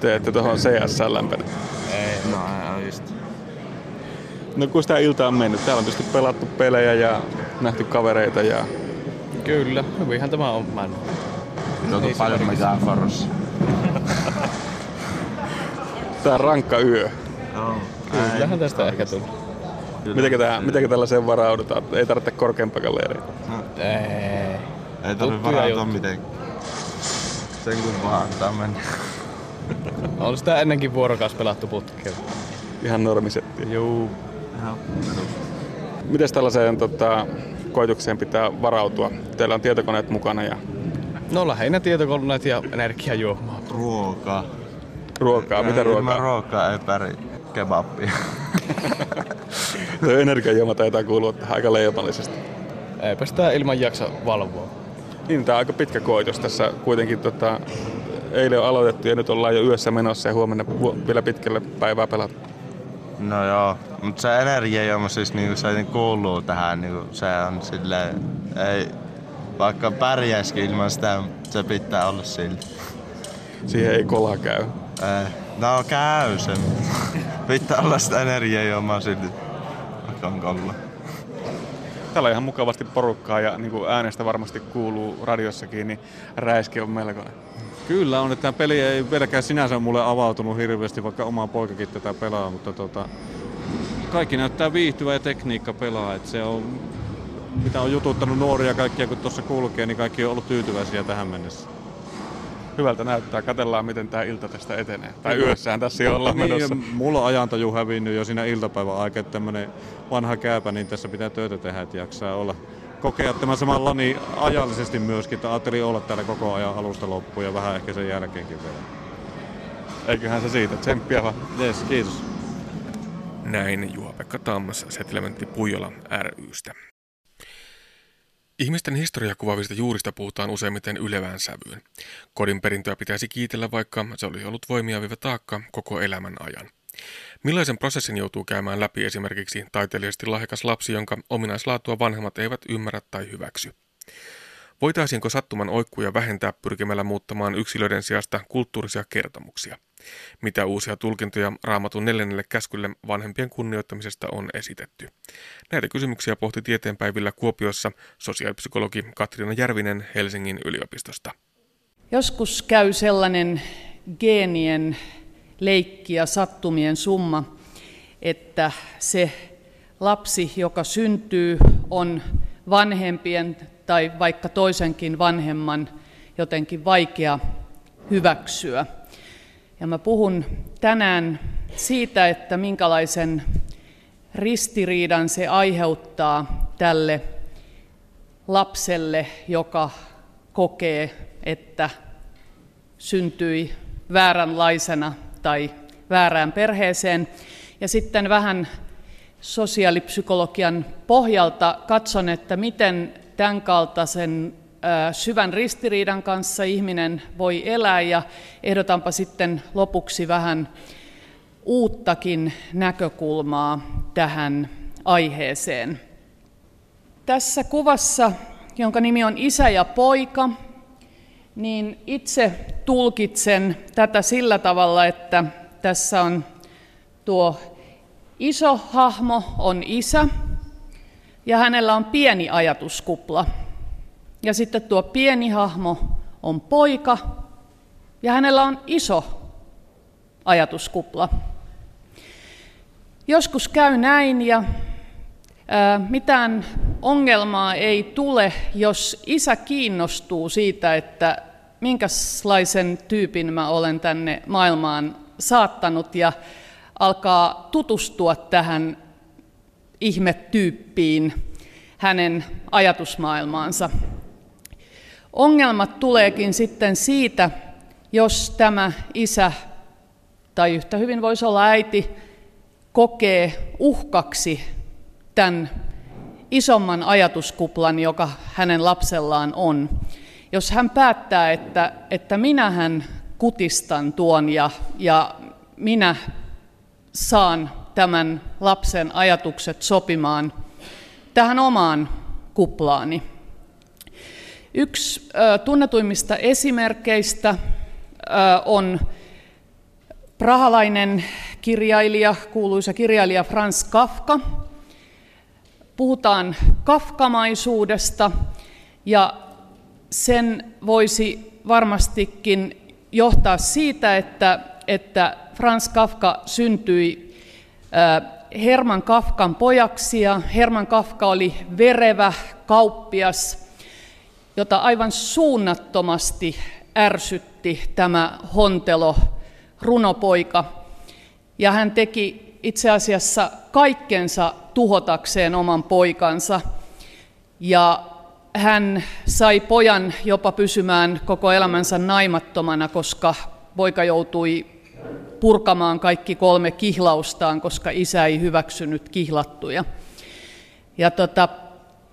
Te ette tuohon CS lämpennyt. Ei, no ei just. No kun sitä iltaa on mennyt, täällä on tietysti pelattu pelejä ja nähty kavereita ja... Kyllä, hyvinhän tämä on mennyt. Tuotu paljon Megaforce. Tää on rankka yö. Joo. Kyllähän tästä ehkä tuli. Mitenkä, tää, mitenkä tällaiseen varaudutaan? Ei tarvitse korkeampaa leiriä. Ei. Ei tarvitse Tuttuja varautua mitenkään. Sen kun vaan antaa mennä. On sitä ennenkin vuorokaus pelattu putkella. Ihan normisetti. Juu. Joo. Miten tällaiseen tota, koitukseen pitää varautua? Teillä on tietokoneet mukana ja No lähinnä tietokoneet ja energiajuomaa. Ruokaa. ruokaa. Mitä Ilman ruokaa? ruokaa ei päri kebabia. Tuo energiajuoma taitaa kuulua aika leipallisesti. Eipä sitä ilman jaksa valvoa. Niin, tämä on aika pitkä koitus tässä kuitenkin. Tota, eilen on aloitettu ja nyt ollaan jo yössä menossa ja huomenna vielä pitkälle päivää pelata. No joo, mutta se energiajuoma siis niinku se kuuluu tähän, niinku se on silleen, ei, vaikka pärjäisikin ilman sitä, se pitää olla silti. Siihen ei kola käy. Ei. No käy se. pitää olla sitä energiajuomaa silti. Vaikka on kolla. Täällä on ihan mukavasti porukkaa ja niin kuin äänestä varmasti kuuluu radiossakin, niin räiski on melkoinen. Kyllä on, että tämä peli ei vieläkään sinänsä mulle avautunut hirveästi, vaikka oma poikakin tätä pelaa, mutta tota, kaikki näyttää viihtyvä ja tekniikka pelaa. Että se on, mitä on jututtanut nuoria kaikkia, kun tuossa kulkee, niin kaikki on ollut tyytyväisiä tähän mennessä. Hyvältä näyttää. Katellaan, miten tämä ilta tästä etenee. Tai yössähän tässä jo ollaan Niin, menossa. mulla on ajantaju hävinnyt jo siinä iltapäivän aikaa, että tämmönen vanha kääpä, niin tässä pitää töitä tehdä, että jaksaa olla kokea tämä samalla niin ajallisesti myöskin, että ajattelin olla täällä koko ajan alusta loppuun ja vähän ehkä sen jälkeenkin vielä. Eiköhän se siitä. Tsemppiä vaan. Yes, kiitos. Näin Juha-Pekka Tammas Settlementti Puijola rystä. Ihmisten historiaa kuvaavista juurista puhutaan useimmiten ylevään sävyyn. Kodin perintöä pitäisi kiitellä, vaikka se olisi ollut voimia viivä taakka koko elämän ajan. Millaisen prosessin joutuu käymään läpi esimerkiksi taiteellisesti lahjakas lapsi, jonka ominaislaatua vanhemmat eivät ymmärrä tai hyväksy? Voitaisiinko sattuman oikkuja vähentää pyrkimällä muuttamaan yksilöiden sijasta kulttuurisia kertomuksia? Mitä uusia tulkintoja raamatun neljännelle käskylle vanhempien kunnioittamisesta on esitetty? Näitä kysymyksiä pohti tieteenpäivillä Kuopiossa sosiaalipsykologi Katriina Järvinen Helsingin yliopistosta. Joskus käy sellainen geenien leikki ja sattumien summa, että se lapsi, joka syntyy, on vanhempien tai vaikka toisenkin vanhemman jotenkin vaikea hyväksyä. Ja mä puhun tänään siitä, että minkälaisen ristiriidan se aiheuttaa tälle lapselle, joka kokee, että syntyi vääränlaisena tai väärään perheeseen. Ja sitten vähän sosiaalipsykologian pohjalta katson, että miten tämän kaltaisen syvän ristiriidan kanssa ihminen voi elää ja ehdotanpa sitten lopuksi vähän uuttakin näkökulmaa tähän aiheeseen. Tässä kuvassa, jonka nimi on Isä ja poika, niin itse tulkitsen tätä sillä tavalla, että tässä on tuo iso hahmo on isä ja hänellä on pieni ajatuskupla. Ja sitten tuo pieni hahmo on poika ja hänellä on iso ajatuskupla. Joskus käy näin ja ää, mitään ongelmaa ei tule, jos isä kiinnostuu siitä, että minkälaisen tyypin mä olen tänne maailmaan saattanut ja alkaa tutustua tähän ihmetyyppiin, hänen ajatusmaailmaansa. Ongelmat tuleekin sitten siitä, jos tämä isä, tai yhtä hyvin voisi olla äiti, kokee uhkaksi tämän isomman ajatuskuplan, joka hänen lapsellaan on. Jos hän päättää, että, että minähän kutistan tuon ja, ja minä saan tämän lapsen ajatukset sopimaan tähän omaan kuplaani. Yksi tunnetuimmista esimerkkeistä on prahalainen kirjailija, kuuluisa kirjailija Franz Kafka. Puhutaan kafkamaisuudesta ja sen voisi varmastikin johtaa siitä, että, että Franz Kafka syntyi Herman Kafkan pojaksi ja Herman Kafka oli verevä kauppias, jota aivan suunnattomasti ärsytti tämä hontelo runopoika. Ja hän teki itse asiassa kaikkensa tuhotakseen oman poikansa. Ja hän sai pojan jopa pysymään koko elämänsä naimattomana, koska poika joutui purkamaan kaikki kolme kihlaustaan, koska isä ei hyväksynyt kihlattuja. Ja tota,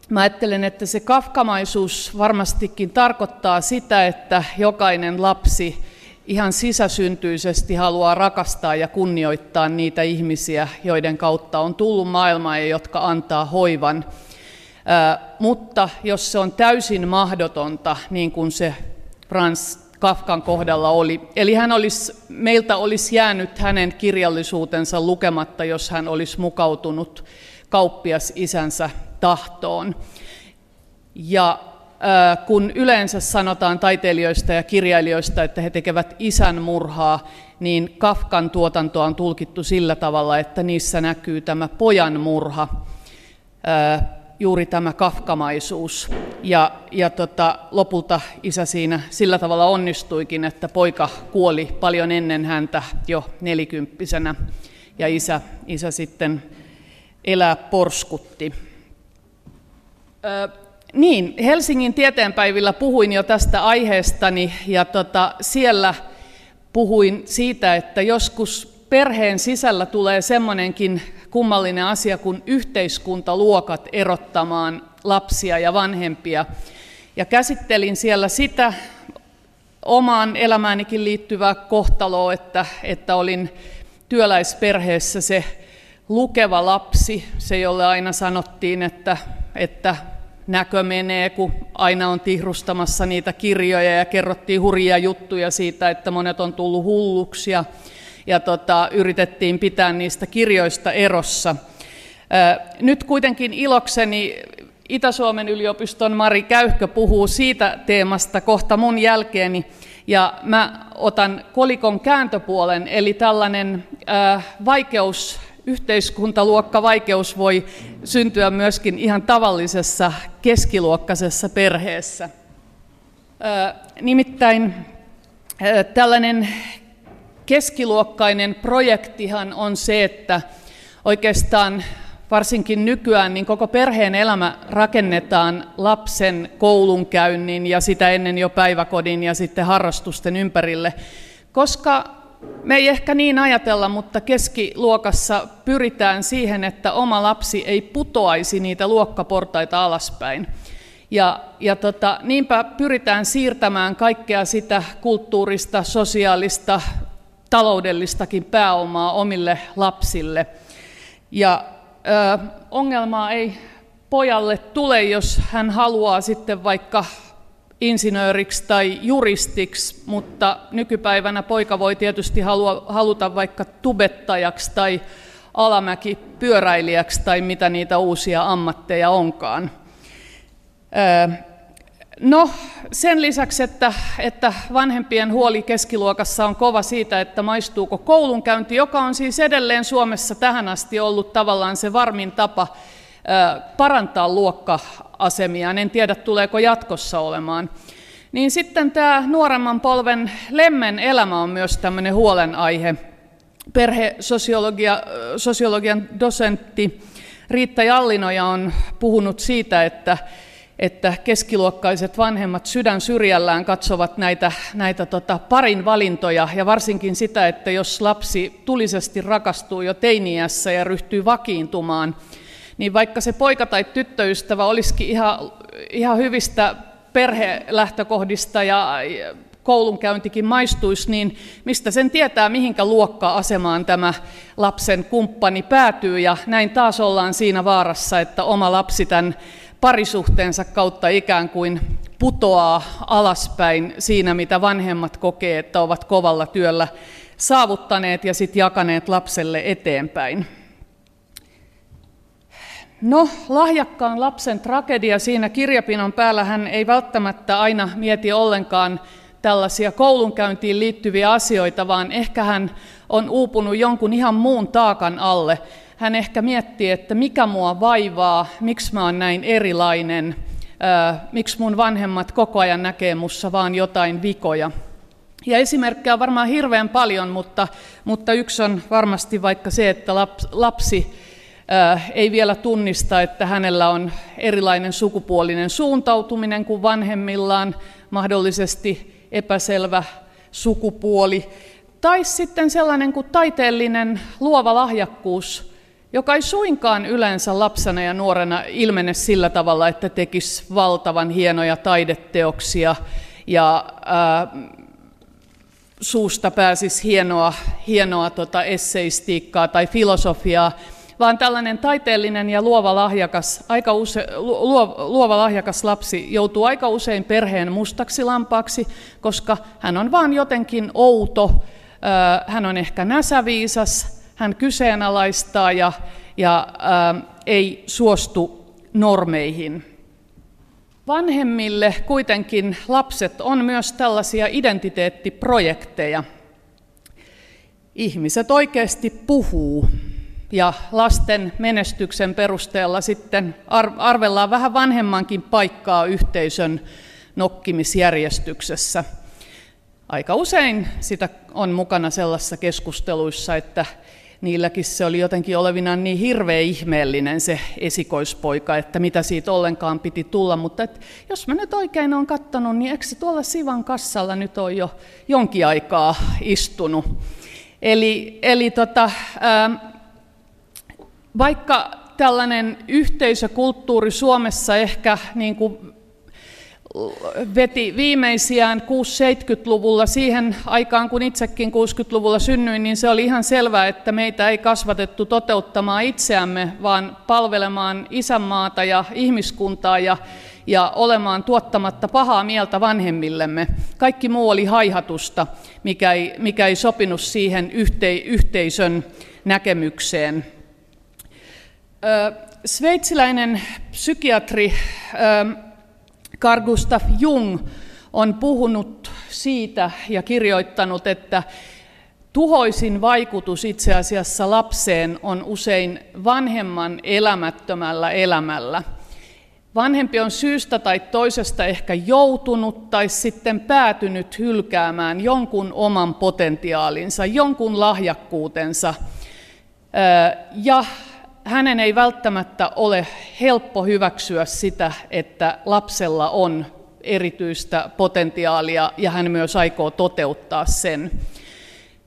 mä ajattelen, että se kafkamaisuus varmastikin tarkoittaa sitä, että jokainen lapsi ihan sisäsyntyisesti haluaa rakastaa ja kunnioittaa niitä ihmisiä, joiden kautta on tullut maailmaan ja jotka antaa hoivan. mutta jos se on täysin mahdotonta, niin kuin se Franz Kafkan kohdalla oli. Eli hän olisi, meiltä olisi jäänyt hänen kirjallisuutensa lukematta, jos hän olisi mukautunut kauppias isänsä tahtoon. Ja kun yleensä sanotaan taiteilijoista ja kirjailijoista, että he tekevät isän murhaa, niin Kafkan tuotantoa on tulkittu sillä tavalla, että niissä näkyy tämä pojan murha juuri tämä kafkamaisuus. Ja, ja tota, lopulta isä siinä sillä tavalla onnistuikin, että poika kuoli paljon ennen häntä jo nelikymppisenä, ja isä, isä sitten elää porskutti. Niin, Helsingin tieteenpäivillä puhuin jo tästä aiheestani, ja tota, siellä puhuin siitä, että joskus perheen sisällä tulee semmoinenkin kummallinen asia kuin yhteiskuntaluokat erottamaan lapsia ja vanhempia. Ja käsittelin siellä sitä omaan elämäänikin liittyvää kohtaloa, että, että olin työläisperheessä se lukeva lapsi, se jolle aina sanottiin, että, että näkö menee, kun aina on tihrustamassa niitä kirjoja ja kerrottiin hurjia juttuja siitä, että monet on tullut hulluksi ja ja tota, yritettiin pitää niistä kirjoista erossa. Nyt kuitenkin ilokseni Itä-Suomen yliopiston Mari Käyhkö puhuu siitä teemasta kohta mun jälkeeni, ja mä otan kolikon kääntöpuolen, eli tällainen äh, vaikeus, yhteiskuntaluokka vaikeus voi syntyä myöskin ihan tavallisessa keskiluokkaisessa perheessä. Nimittäin tällainen keskiluokkainen projektihan on se, että oikeastaan varsinkin nykyään niin koko perheen elämä rakennetaan lapsen koulunkäynnin ja sitä ennen jo päiväkodin ja sitten harrastusten ympärille, koska me ei ehkä niin ajatella, mutta keskiluokassa pyritään siihen, että oma lapsi ei putoaisi niitä luokkaportaita alaspäin. Ja, ja tota, niinpä pyritään siirtämään kaikkea sitä kulttuurista, sosiaalista, taloudellistakin pääomaa omille lapsille. Ja ö, ongelmaa ei pojalle tule, jos hän haluaa sitten vaikka insinööriksi tai juristiksi, mutta nykypäivänä poika voi tietysti halua, haluta vaikka tubettajaksi tai alamäki pyöräilijäksi tai mitä niitä uusia ammatteja onkaan. No sen lisäksi, että, että vanhempien huoli keskiluokassa on kova siitä, että maistuuko koulunkäynti, joka on siis edelleen Suomessa tähän asti ollut tavallaan se varmin tapa parantaa luokka-asemia. En tiedä, tuleeko jatkossa olemaan. Niin sitten tämä nuoremman polven lemmen elämä on myös tämmöinen huolenaihe. Perhesosiologian dosentti Riitta Jallinoja on puhunut siitä, että että keskiluokkaiset vanhemmat sydän syrjällään katsovat näitä, näitä tota, parin valintoja ja varsinkin sitä, että jos lapsi tulisesti rakastuu jo teiniässä ja ryhtyy vakiintumaan, niin vaikka se poika tai tyttöystävä olisikin ihan, ihan hyvistä perhelähtökohdista ja koulunkäyntikin maistuisi, niin mistä sen tietää, mihinkä luokka-asemaan tämä lapsen kumppani päätyy. Ja näin taas ollaan siinä vaarassa, että oma lapsi tämän parisuhteensa kautta ikään kuin putoaa alaspäin siinä, mitä vanhemmat kokee, että ovat kovalla työllä saavuttaneet ja sitten jakaneet lapselle eteenpäin. No, lahjakkaan lapsen tragedia siinä kirjapinon päällä hän ei välttämättä aina mieti ollenkaan tällaisia koulunkäyntiin liittyviä asioita, vaan ehkä hän on uupunut jonkun ihan muun taakan alle. Hän ehkä miettii, että mikä mua vaivaa, miksi mä oon näin erilainen, miksi mun vanhemmat koko ajan näkee mussa vaan jotain vikoja. Ja esimerkkejä on varmaan hirveän paljon, mutta, mutta yksi on varmasti vaikka se, että lapsi ei vielä tunnista, että hänellä on erilainen sukupuolinen suuntautuminen kuin vanhemmillaan, mahdollisesti epäselvä sukupuoli, tai sitten sellainen kuin taiteellinen luova lahjakkuus, joka ei suinkaan yleensä lapsena ja nuorena ilmene sillä tavalla, että tekisi valtavan hienoja taideteoksia ja ää, suusta pääsisi hienoa, hienoa tota esseistiikkaa tai filosofiaa, vaan tällainen taiteellinen ja luova lahjakas, aika use, luova, luova lahjakas lapsi joutuu aika usein perheen mustaksi lampaaksi, koska hän on vaan jotenkin outo, hän on ehkä näsäviisas, hän kyseenalaistaa ja, ja ää, ei suostu normeihin. Vanhemmille kuitenkin lapset on myös tällaisia identiteettiprojekteja. Ihmiset oikeasti puhuu ja lasten menestyksen perusteella sitten arvellaan vähän vanhemmankin paikkaa yhteisön nokkimisjärjestyksessä. Aika usein sitä on mukana sellaisissa keskusteluissa, että niilläkin se oli jotenkin olevinaan niin hirveä ihmeellinen se esikoispoika, että mitä siitä ollenkaan piti tulla. Mutta et, jos mä nyt oikein olen katsonut, niin eikö se tuolla Sivan kassalla nyt ole jo jonkin aikaa istunut? Eli, eli tota, ää, vaikka tällainen yhteisökulttuuri Suomessa ehkä niin kuin veti viimeisiään 6-70-luvulla siihen aikaan, kun itsekin 60-luvulla synnyin, niin se oli ihan selvää, että meitä ei kasvatettu toteuttamaan itseämme, vaan palvelemaan isänmaata ja ihmiskuntaa ja, ja olemaan tuottamatta pahaa mieltä vanhemmillemme. Kaikki muu oli haihatusta, mikä ei, mikä ei sopinut siihen yhte, yhteisön näkemykseen. Sveitsiläinen psykiatri Carl Gustav Jung on puhunut siitä ja kirjoittanut, että tuhoisin vaikutus itse asiassa lapseen on usein vanhemman elämättömällä elämällä. Vanhempi on syystä tai toisesta ehkä joutunut tai sitten päätynyt hylkäämään jonkun oman potentiaalinsa, jonkun lahjakkuutensa ja hänen ei välttämättä ole helppo hyväksyä sitä, että lapsella on erityistä potentiaalia ja hän myös aikoo toteuttaa sen.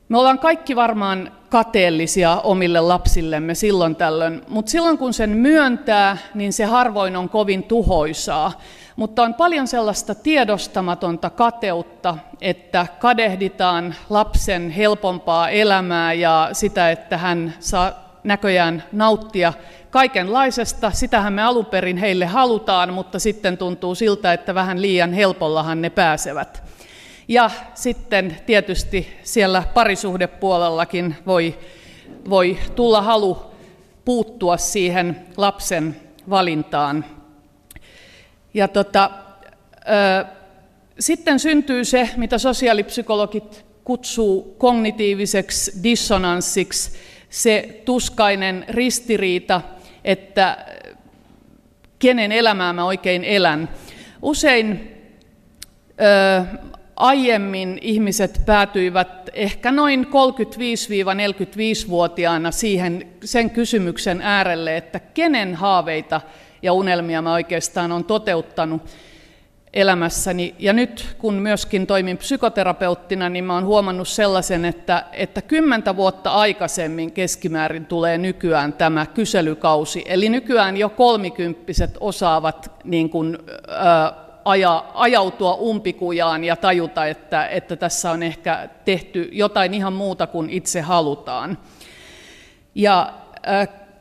Me ollaan kaikki varmaan kateellisia omille lapsillemme silloin tällöin, mutta silloin kun sen myöntää, niin se harvoin on kovin tuhoisaa. Mutta on paljon sellaista tiedostamatonta kateutta, että kadehditaan lapsen helpompaa elämää ja sitä, että hän saa näköjään nauttia kaikenlaisesta. Sitähän me alun perin heille halutaan, mutta sitten tuntuu siltä, että vähän liian helpollahan ne pääsevät. Ja sitten tietysti siellä parisuhdepuolellakin voi, voi tulla halu puuttua siihen lapsen valintaan. Ja tota, ö, sitten syntyy se, mitä sosiaalipsykologit kutsuu kognitiiviseksi dissonanssiksi, se tuskainen ristiriita, että kenen elämää mä oikein elän. Usein ö, aiemmin ihmiset päätyivät ehkä noin 35-45-vuotiaana siihen, sen kysymyksen äärelle, että kenen haaveita ja unelmia mä oikeastaan on toteuttanut elämässäni. Ja nyt kun myöskin toimin psykoterapeuttina, niin mä oon huomannut sellaisen, että, että kymmentä vuotta aikaisemmin keskimäärin tulee nykyään tämä kyselykausi. Eli nykyään jo kolmikymppiset osaavat niin kuin, ää, aja, ajautua umpikujaan ja tajuta, että, että tässä on ehkä tehty jotain ihan muuta kuin itse halutaan. Ja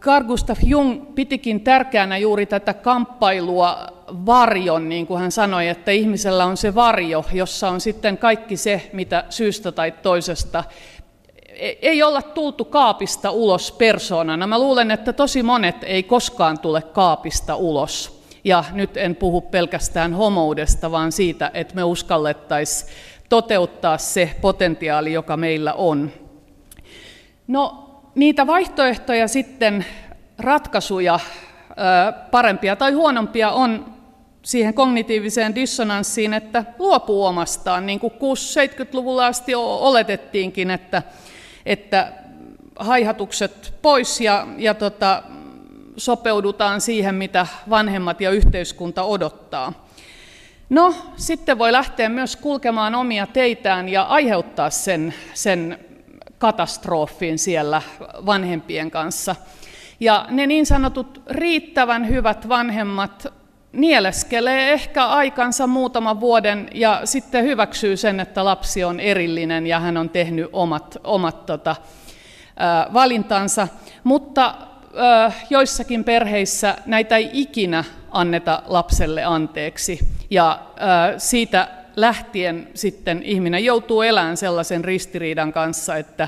Carl Gustav Jung pitikin tärkeänä juuri tätä kamppailua varjon, niin kuin hän sanoi, että ihmisellä on se varjo, jossa on sitten kaikki se, mitä syystä tai toisesta ei olla tultu kaapista ulos persoonana. Mä luulen, että tosi monet ei koskaan tule kaapista ulos. Ja nyt en puhu pelkästään homoudesta, vaan siitä, että me uskallettaisiin toteuttaa se potentiaali, joka meillä on. No, niitä vaihtoehtoja sitten, ratkaisuja, parempia tai huonompia, on siihen kognitiiviseen dissonanssiin, että luopuu omastaan, niin kuin 60-70-luvulla asti oletettiinkin, että, että haihatukset pois ja, ja tota, sopeudutaan siihen, mitä vanhemmat ja yhteiskunta odottaa. No, sitten voi lähteä myös kulkemaan omia teitään ja aiheuttaa sen, sen katastrofin siellä vanhempien kanssa. Ja ne niin sanotut riittävän hyvät vanhemmat nieleskelee ehkä aikansa muutaman vuoden ja sitten hyväksyy sen, että lapsi on erillinen ja hän on tehnyt omat, omat tota, valintansa. Mutta joissakin perheissä näitä ei ikinä anneta lapselle anteeksi. Ja siitä lähtien sitten ihminen joutuu elämään sellaisen ristiriidan kanssa, että,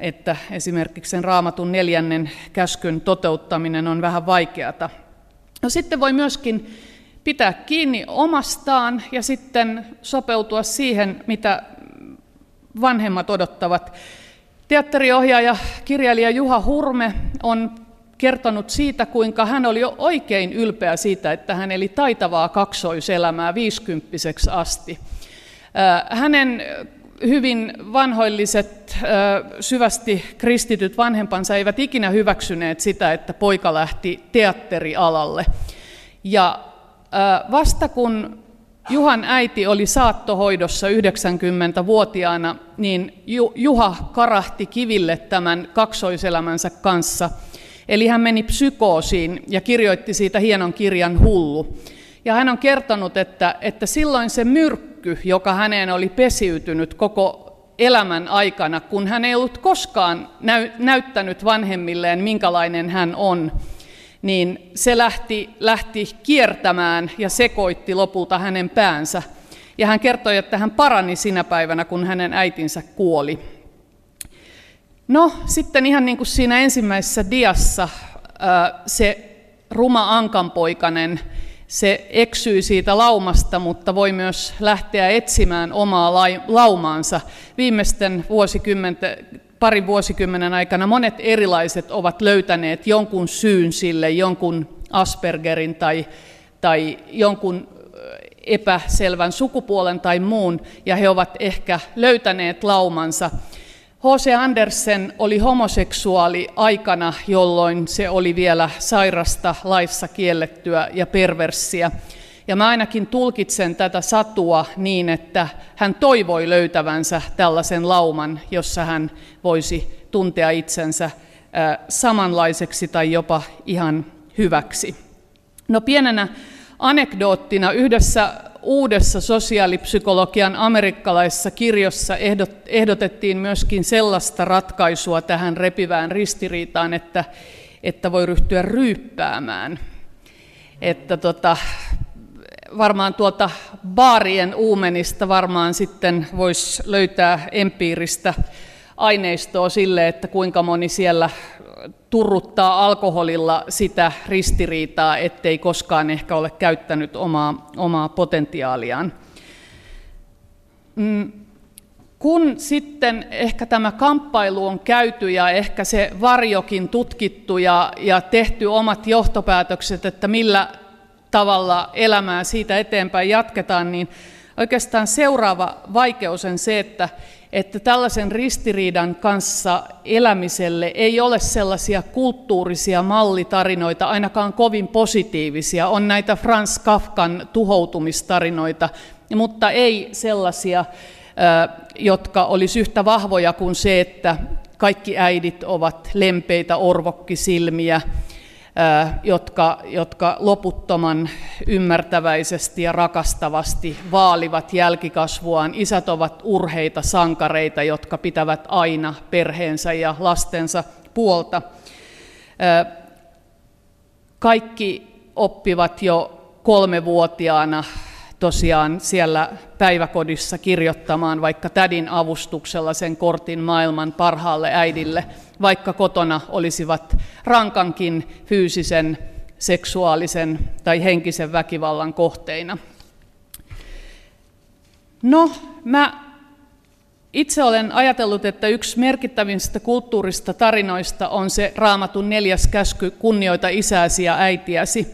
että esimerkiksi sen raamatun neljännen käskyn toteuttaminen on vähän vaikeata. No sitten voi myöskin pitää kiinni omastaan ja sitten sopeutua siihen, mitä vanhemmat odottavat. Teatteriohjaaja, kirjailija Juha Hurme on kertonut siitä, kuinka hän oli jo oikein ylpeä siitä, että hän eli taitavaa kaksoiselämää viisikymppiseksi asti. Hänen hyvin vanhoilliset, syvästi kristityt vanhempansa eivät ikinä hyväksyneet sitä, että poika lähti teatterialalle. Ja vasta kun Juhan äiti oli saattohoidossa 90-vuotiaana, niin Juha karahti kiville tämän kaksoiselämänsä kanssa. Eli hän meni psykoosiin ja kirjoitti siitä hienon kirjan Hullu. Ja hän on kertonut, että, että silloin se myrkky, joka häneen oli pesiytynyt koko elämän aikana, kun hän ei ollut koskaan näy, näyttänyt vanhemmilleen, minkälainen hän on, niin se lähti, lähti kiertämään ja sekoitti lopulta hänen päänsä. Ja hän kertoi, että hän parani sinä päivänä, kun hänen äitinsä kuoli. No sitten ihan niin kuin siinä ensimmäisessä diassa se ruma ankanpoikainen, se eksyy siitä laumasta, mutta voi myös lähteä etsimään omaa laumaansa. Viimeisten vuosikymmenten, parin vuosikymmenen aikana monet erilaiset ovat löytäneet jonkun syyn sille, jonkun Aspergerin tai, tai jonkun epäselvän sukupuolen tai muun, ja he ovat ehkä löytäneet laumansa. H.C. Andersen oli homoseksuaali aikana, jolloin se oli vielä sairasta, laissa kiellettyä ja perverssiä. Ja mä ainakin tulkitsen tätä satua niin, että hän toivoi löytävänsä tällaisen lauman, jossa hän voisi tuntea itsensä samanlaiseksi tai jopa ihan hyväksi. No pienenä anekdoottina yhdessä uudessa sosiaalipsykologian amerikkalaisessa kirjossa ehdotettiin myöskin sellaista ratkaisua tähän repivään ristiriitaan, että, että voi ryhtyä ryyppäämään. Että tota, varmaan tuolta baarien uumenista varmaan sitten voisi löytää empiiristä aineistoa sille, että kuinka moni siellä turruttaa alkoholilla sitä ristiriitaa, ettei koskaan ehkä ole käyttänyt omaa, omaa potentiaaliaan. Mm, kun sitten ehkä tämä kamppailu on käyty ja ehkä se varjokin tutkittu ja, ja tehty omat johtopäätökset, että millä tavalla elämää siitä eteenpäin jatketaan, niin oikeastaan seuraava vaikeus on se, että että tällaisen ristiriidan kanssa elämiselle ei ole sellaisia kulttuurisia mallitarinoita, ainakaan kovin positiivisia. On näitä Franz Kafkan tuhoutumistarinoita, mutta ei sellaisia, jotka olisi yhtä vahvoja kuin se, että kaikki äidit ovat lempeitä orvokkisilmiä, jotka, jotka loputtoman ymmärtäväisesti ja rakastavasti vaalivat jälkikasvuaan. Isät ovat urheita sankareita, jotka pitävät aina perheensä ja lastensa puolta. Kaikki oppivat jo kolmevuotiaana tosiaan siellä päiväkodissa kirjoittamaan vaikka tädin avustuksella sen kortin maailman parhaalle äidille, vaikka kotona olisivat rankankin fyysisen, seksuaalisen tai henkisen väkivallan kohteina. No, mä itse olen ajatellut, että yksi merkittävimmistä kulttuurista tarinoista on se raamatun neljäs käsky, kunnioita isääsi ja äitiäsi.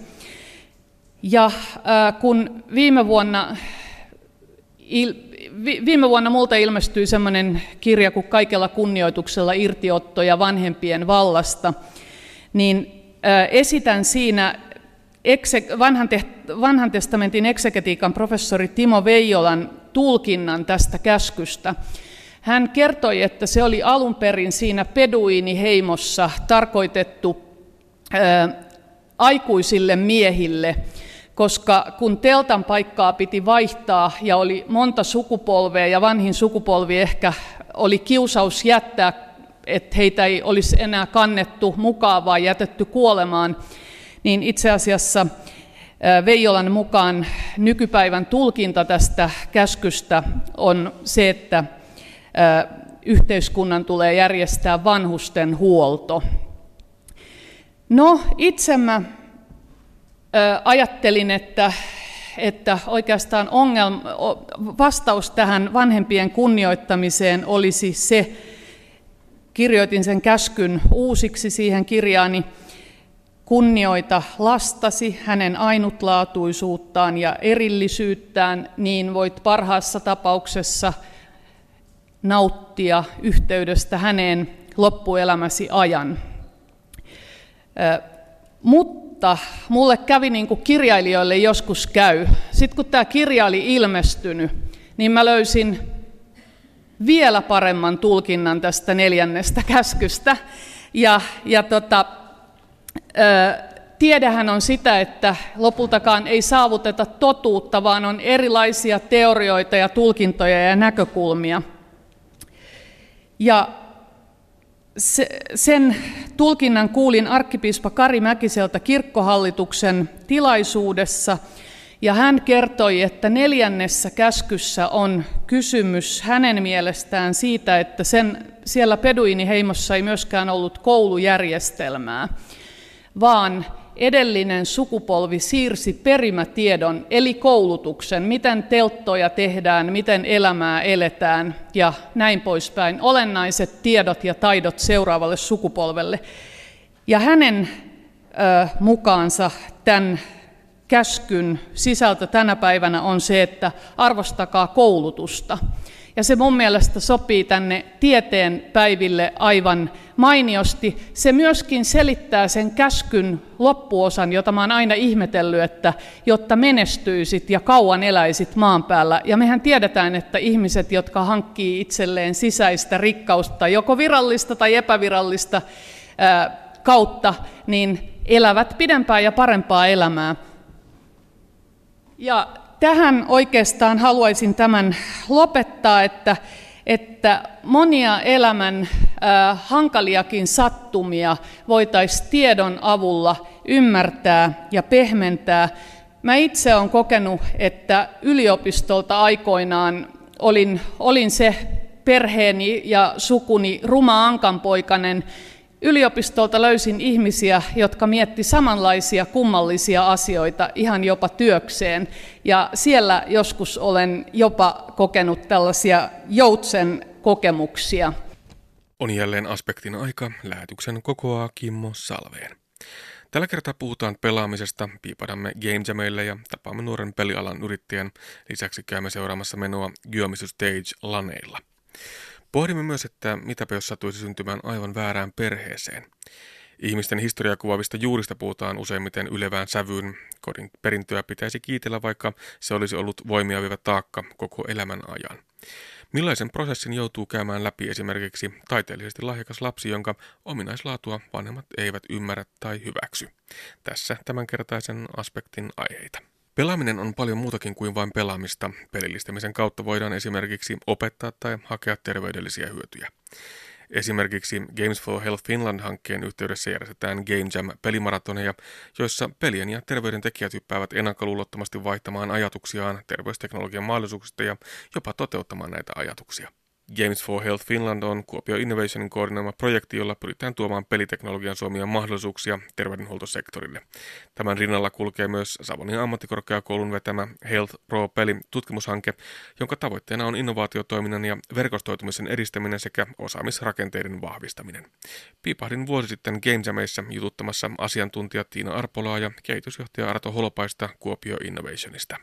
Ja äh, kun viime vuonna, il, vi, viime vuonna multa ilmestyi sellainen kirja kuin Kaikella kunnioituksella irtiottoja vanhempien vallasta, niin äh, esitän siinä vanhan, te, vanhan testamentin eksegetiikan professori Timo Veijolan tulkinnan tästä käskystä. Hän kertoi, että se oli alun perin siinä peduiniheimossa tarkoitettu ää, aikuisille miehille, koska kun teltan paikkaa piti vaihtaa ja oli monta sukupolvea ja vanhin sukupolvi ehkä oli kiusaus jättää, että heitä ei olisi enää kannettu mukaan, vaan jätetty kuolemaan, niin itse asiassa Veijolan mukaan nykypäivän tulkinta tästä käskystä on se, että yhteiskunnan tulee järjestää vanhusten huolto. No, itse mä ajattelin, että, että oikeastaan ongelma, vastaus tähän vanhempien kunnioittamiseen olisi se, kirjoitin sen käskyn uusiksi siihen kirjaani, kunnioita lastasi, hänen ainutlaatuisuuttaan ja erillisyyttään, niin voit parhaassa tapauksessa nauttia yhteydestä häneen loppuelämäsi ajan. Mutta mulle kävi niin kuin kirjailijoille joskus käy. Sitten kun tämä kirja oli ilmestynyt, niin mä löysin vielä paremman tulkinnan tästä neljännestä käskystä. Ja, ja tota, Tiedehän on sitä, että lopultakaan ei saavuteta totuutta, vaan on erilaisia teorioita ja tulkintoja ja näkökulmia. Ja sen tulkinnan kuulin arkkipiispa Kari Mäkiseltä kirkkohallituksen tilaisuudessa, ja hän kertoi, että neljännessä käskyssä on kysymys hänen mielestään siitä, että sen, siellä peduiniheimossa ei myöskään ollut koulujärjestelmää vaan edellinen sukupolvi siirsi perimätiedon, eli koulutuksen, miten telttoja tehdään, miten elämää eletään ja näin poispäin, olennaiset tiedot ja taidot seuraavalle sukupolvelle. Ja hänen ö, mukaansa tämän käskyn sisältö tänä päivänä on se, että arvostakaa koulutusta. Ja se mun mielestä sopii tänne tieteen päiville aivan mainiosti. Se myöskin selittää sen käskyn loppuosan, jota mä oon aina ihmetellyt, että jotta menestyisit ja kauan eläisit maan päällä. Ja mehän tiedetään, että ihmiset, jotka hankkii itselleen sisäistä rikkausta, joko virallista tai epävirallista ää, kautta, niin elävät pidempää ja parempaa elämää. Ja tähän oikeastaan haluaisin tämän lopettaa, että, että monia elämän äh, hankaliakin sattumia voitaisiin tiedon avulla ymmärtää ja pehmentää. Mä itse olen kokenut, että yliopistolta aikoinaan olin, olin se perheeni ja sukuni ruma ankanpoikainen, Yliopistolta löysin ihmisiä, jotka mietti samanlaisia kummallisia asioita ihan jopa työkseen. Ja siellä joskus olen jopa kokenut tällaisia joutsen kokemuksia. On jälleen aspektin aika. Lähetyksen kokoaa Kimmo Salveen. Tällä kertaa puhutaan pelaamisesta, piipadamme Game Jamille ja tapaamme nuoren pelialan yrittäjän. Lisäksi käymme seuraamassa menoa Geomisy Stage laneilla. Pohdimme myös, että mitäpä jos satuisi syntymään aivan väärään perheeseen. Ihmisten historiakuvaavista juurista puhutaan useimmiten ylevään sävyyn. Kodin perintöä pitäisi kiitellä, vaikka se olisi ollut voimia vievä taakka koko elämän ajan. Millaisen prosessin joutuu käymään läpi esimerkiksi taiteellisesti lahjakas lapsi, jonka ominaislaatua vanhemmat eivät ymmärrä tai hyväksy? Tässä tämänkertaisen aspektin aiheita. Pelaaminen on paljon muutakin kuin vain pelaamista. Pelillistämisen kautta voidaan esimerkiksi opettaa tai hakea terveydellisiä hyötyjä. Esimerkiksi Games for Health Finland-hankkeen yhteydessä järjestetään Game Jam-pelimaratoneja, joissa pelien ja terveyden tekijät hyppäävät ennakkoluulottomasti vaihtamaan ajatuksiaan terveysteknologian mahdollisuuksista ja jopa toteuttamaan näitä ajatuksia. Games for Health Finland on Kuopio Innovationin koordinoima projekti, jolla pyritään tuomaan peliteknologian suomia mahdollisuuksia terveydenhuoltosektorille. Tämän rinnalla kulkee myös Savonin ammattikorkeakoulun vetämä Health Pro Peli tutkimushanke, jonka tavoitteena on innovaatiotoiminnan ja verkostoitumisen edistäminen sekä osaamisrakenteiden vahvistaminen. Piipahdin vuosi sitten Game jututtamassa asiantuntija Tiina Arpolaa ja kehitysjohtaja Arto Holopaista Kuopio Innovationista.